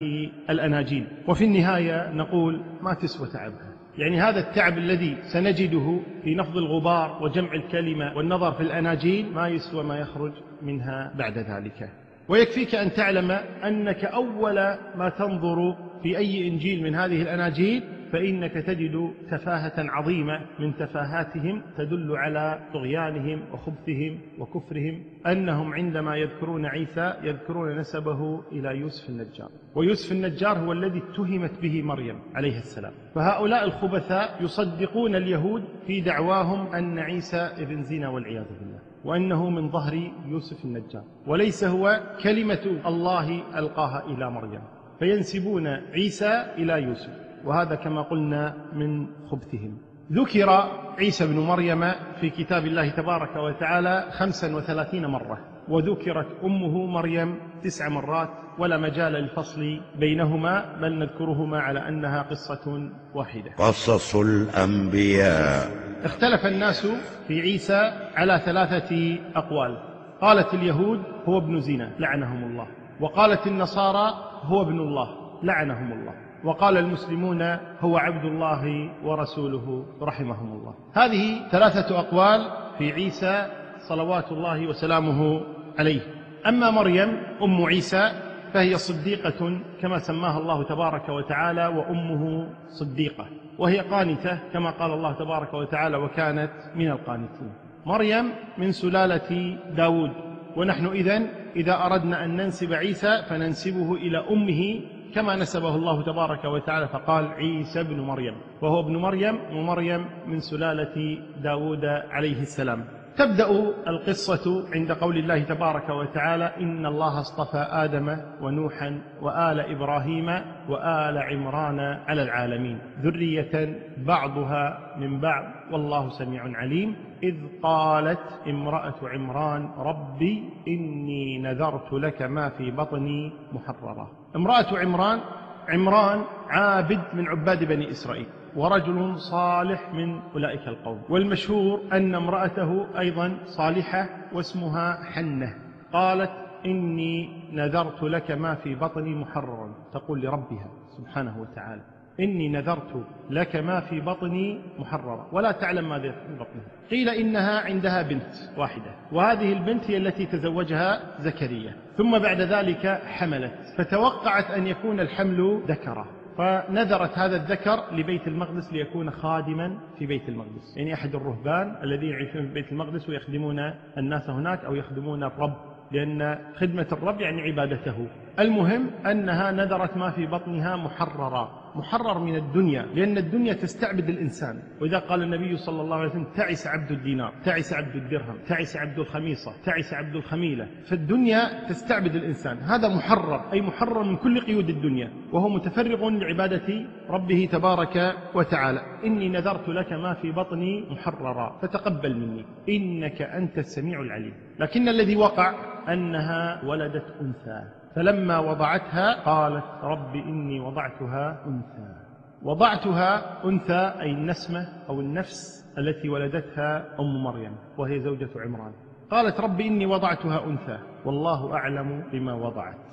الأناجيل. وفي النهاية نقول ما تسوى تعبها يعني هذا التعب الذي سنجده في نفض الغبار وجمع الكلمة والنظر في الأناجيل ما يسوى ما يخرج منها بعد ذلك. ويكفيك أن تعلم أنك أول ما تنظر في أي إنجيل من هذه الأناجيل فإنك تجد تفاهة عظيمة من تفاهاتهم تدل على طغيانهم وخبثهم وكفرهم أنهم عندما يذكرون عيسى يذكرون نسبه إلى يوسف النجار. ويوسف النجار هو الذي اتهمت به مريم عليه السلام. فهؤلاء الخبثاء يصدقون اليهود في دعواهم أن عيسى ابن زنا والعياذ بالله. وأنه من ظهر يوسف النجار. وليس هو كلمة الله ألقاها إلى مريم. فينسبون عيسى إلى يوسف. وهذا كما قلنا من خبثهم. ذكر عيسى بن مريم في كتاب الله تبارك وتعالى خمسا وثلاثين مرة. وذكرت أمه مريم تسع مرات. ولا مجال للفصل بينهما بل نذكرهما على أنها قصة واحدة. قصص الأنبياء. اختلف الناس في عيسى على ثلاثة أقوال. قالت اليهود هو ابن زنا لعنهم الله. وقالت النصارى هو ابن الله لعنهم الله. وقال المسلمون هو عبد الله ورسوله رحمهم الله. هذه ثلاثة أقوال في عيسى صلوات الله وسلامه عليه. أما مريم أم عيسى فهي صديقة كما سماها الله تبارك وتعالى وأمه صديقة. وهي قانتة كما قال الله تبارك وتعالى وكانت من القانتين. مريم من سلالة داود. ونحن إذن إذا أردنا أن ننسب عيسى فننسبه إلى أمه كما نسبه الله تبارك وتعالى فقال عيسى ابن مريم. وهو ابن مريم ومريم من سلالة داود عليه السلام. تبدأ القصة عند قول الله تبارك وتعالى إن الله اصطفى آدم ونوحا وآل إبراهيم وآل عمران على العالمين ذرية بعضها من بعض والله سميع عليم. إذ قالت امرأة عمران ربي إني نذرت لك ما في بطني محررا امرأة عمران عمران عابد من عباد بني إسرائيل ورجل صالح من أولئك القوم. والمشهور أن امرأته أيضا صالحة واسمها حنة. قالت إني نذرت لك ما في بطني محررا. تقول لربها سبحانه وتعالى. إني نذرت لك ما في بطني محررا ولا تعلم ماذا في بطنها قيل إنها عندها بنت واحدة. وهذه البنت هي التي تزوجها زكريا. ثم بعد ذلك حملت. فتوقعت أن يكون الحمل ذكرا فنذرت هذا الذكر لبيت المقدس ليكون خادما في بيت المقدس. يعني أحد الرهبان الذين يعيشون في بيت المقدس ويخدمون الناس هناك أو يخدمون الرب. لأن خدمة الرب يعني عبادته. المهم أنها نذرت ما في بطنها محررا. محرر من الدنيا لأن الدنيا تستعبد الإنسان. وإذا قال النبي صلى الله عليه وسلم تعس عبد الدينار تعس عبد الدرهم تعس عبد الخميصة تعس عبد الخميلة. فالدنيا تستعبد الإنسان. هذا محرر أي محرر من كل قيود الدنيا. وهو متفرغ لعبادة ربه تبارك وتعالى. إني نذرت لك ما في بطني محررا. فتقبل مني. إنك أنت السميع العليم. لكن الذي وقع أنها ولدت أنثى. فلما وضعتها قالت رب إني وضعتها أنثى. وضعتها أنثى أي النسمة أو النفس التي ولدتها أم مريم وهي زوجة عمران. قالت رب إني وضعتها أنثى. والله أعلم بما وضعت.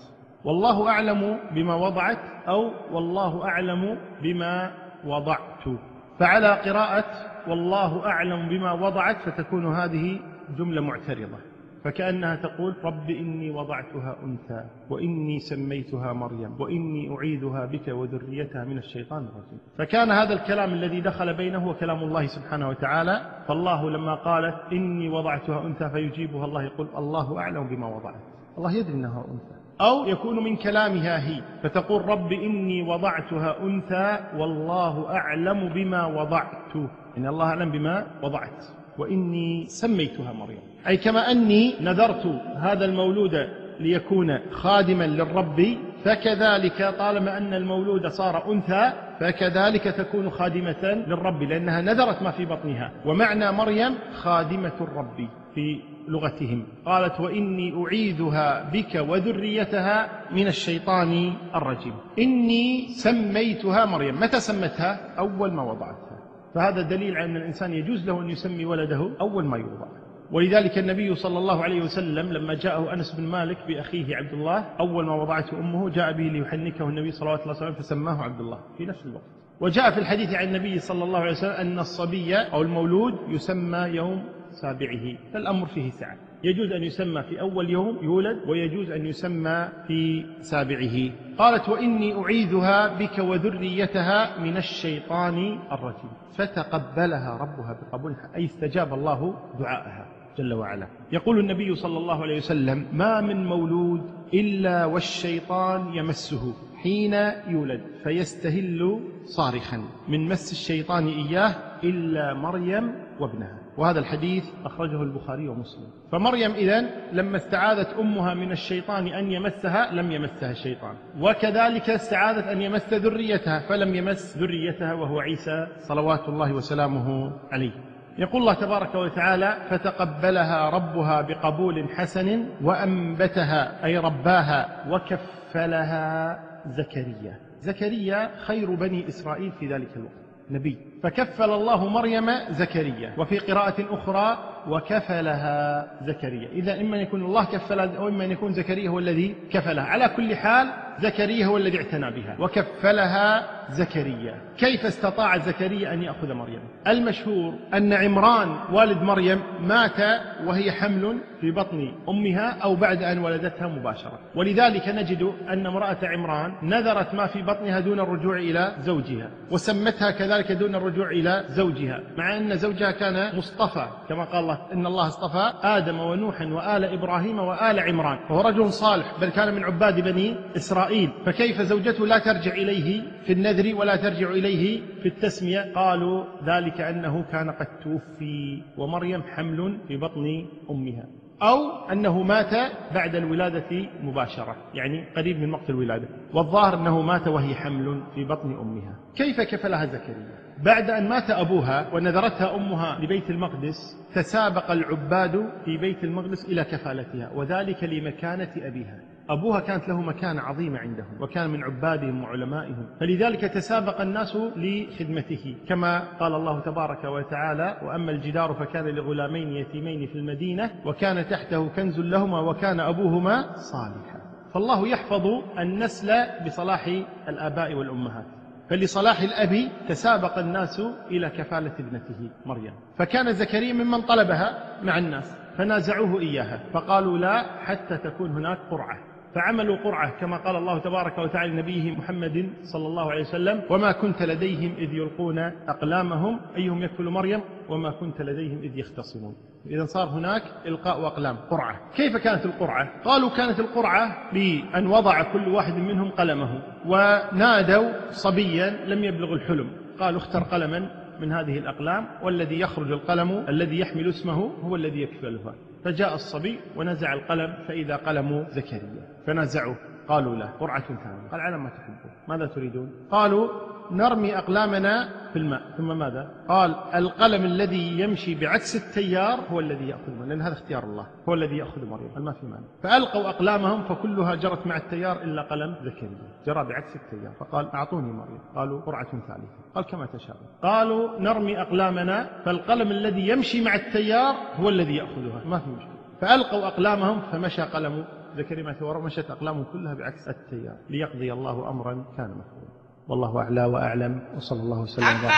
والله أعلم بما وضعت أو والله أعلم بما وضعت. فعلى قراءة والله أعلم بما وضعت فتكون هذه جملة معترضة. فكأنها تقول رب إني وضعتها أنثى وإني سميتها مريم وإني أعيذها بك وذريتها من الشيطان الرجيم. فكان هذا الكلام الذي دخل بينه هو كلام الله سبحانه وتعالى فالله لما قالت إني وضعتها أنثى فيجيبها الله يقول الله أعلم بما وضعت. الله يدري أنها أنثى. أو يكون من كلامها هي فتقول رب إني وضعتها أنثى والله أعلم بما وضعت. إن الله أعلم بما وضعت. وإني سميتها مريم. أي كما أني نذرت هذا المولود ليكون خادما للرب فكذلك طالما أن المولود صار أنثى فكذلك تكون خادمة للرب لأنها نذرت ما في بطنها. ومعنى مريم خادمة الرب في لغتهم. قالت وإني أعيذها بك وذريتها من الشيطان الرجيم. إني سميتها مريم. متى سمتها؟ أول ما وضعتها. فهذا دليل على أن الإنسان يجوز له أن يسمي ولده أول ما يوضع. ولذلك النبي صلى الله عليه وسلم لما جاءه أنس بن مالك بأخيه عبد الله أول ما وضعته أمه جاء به ليحنكه النبي صلى الله عليه وسلم فسماه عبد الله في نفس الوقت. وجاء في الحديث عن النبي صلى الله عليه وسلم أن الصبي أو المولود يسمى يوم سابعه فالأمر فيه سعة. يجوز أن يسمى في أول يوم يولد ويجوز أن يسمى في سابعه. قالت وإني أعيذها بك وذريتها من الشيطان الرجيم. فتقبلها ربها بقبول أي استجاب الله دعاءها. جل وعلا. يقول النبي صلى الله عليه وسلم ما من مولود إلا والشيطان يمسه حين يولد فيستهل صارخا. من مس الشيطان إياه إلا مريم وابنها. وهذا الحديث أخرجه البخاري ومسلم. فمريم إذن لما استعاذت أمها من الشيطان أن يمسها لم يمسها الشيطان. وكذلك استعاذت أن يمس ذريتها فلم يمس ذريتها وهو عيسى صلوات الله وسلامه عليه. يقول الله تبارك وتعالى فتقبلها ربها بقبول حسن وأنبتها أي رباها وكفلها زكريا. زكريا خير بني إسرائيل في ذلك الوقت نبي. فكفل الله مريم زكريا. وفي قراءة أخرى وكفلها زكريا. إذا إما أن يكون الله كفلها أو إما أن يكون زكريا هو الذي كفلها. على كل حال زكريا هو الذي اعتنى بها. وكفلها زكريا. كيف استطاع زكريا أن يأخذ مريم؟ المشهور أن عمران والد مريم مات وهي حمل في بطن أمها أو بعد أن ولدتها مباشرة. ولذلك نجد أن امرأة عمران نذرت ما في بطنها دون الرجوع إلى زوجها وسمتها كذلك دون الرجوع إلى زوجها مع أن زوجها كان مصطفى كما قال الله إن الله اصطفى آدم ونوحا وآل إبراهيم وآل عمران. وهو رجل صالح بل كان من عباد بني إسرائيل. فكيف زوجته لا ترجع إليه في النذر ولا ترجع إليه في التسمية؟ قالوا ذلك أنه كان قد توفي ومريم حمل في بطن أمها. أو أنه مات بعد الولادة مباشرة يعني قريب من وقت الولادة. والظاهر أنه مات وهي حمل في بطن أمها. كيف كفلها زكريا؟ بعد أن مات أبوها ونذرتها أمها لبيت المقدس تسابق العباد في بيت المقدس إلى كفالتها وذلك لمكانة أبيها. أبوها كانت له مكانة عظيمة عندهم وكان من عبادهم وعلمائهم. فلذلك تسابق الناس لخدمته. كما قال الله تبارك وتعالى وأما الجدار فكان لغلامين يتيمين في المدينة وكان تحته كنز لهما وكان أبوهما صالحا. فالله يحفظ النسل بصلاح الآباء والأمهات. فلصلاح الأب تسابق الناس إلى كفالة ابنته مريم. فكان زكريا ممن طلبها مع الناس فنازعوه إياها. فقالوا لا حتى تكون هناك قرعة. فعملوا قرعة كما قال الله تبارك وتعالى لنبيه محمد صلى الله عليه وسلم وما كنت لديهم إذ يلقون أقلامهم أيهم يكفل مريم وما كنت لديهم إذ يختصمون. إذا صار هناك إلقاء أقلام قرعة. كيف كانت القرعة؟ قالوا كانت القرعة بأن وضع كل واحد منهم قلمه ونادوا صبيا لم يبلغ الحلم. قالوا اختر قلما من هذه الأقلام والذي يخرج القلم الذي يحمل اسمه هو الذي يكفلها. فجاء الصبي ونزع القلم فإذا قلم زكريا فنزعوه قالوا له قرعة ثانية. قال على ما تحبون ماذا تريدون؟ قالوا نرمي أقلامنا في الماء. ثم ماذا؟ قال القلم الذي يمشي بعكس التيار هو الذي يأخذ لأن هذا اختيار الله. هو الذي يأخذ مريم ما في مانع. فألقوا أقلامهم فكلها جرت مع التيار إلا قلم زكريا جرى بعكس التيار. فقال أعطوني مريم قالوا قرعة ثالثة. قال كما تشاء قالوا نرمي أقلامنا فالقلم الذي يمشي مع التيار هو الذي يأخذها. ما في مشكلة. فألقوا أقلامهم فمشى قلم زكريا مع التيار ومشت أقلامهم كلها بعكس التيار. ليقضي الله أمرا كان مفعولا. والله أعلى وأعلم وصلى الله وسلم وبارك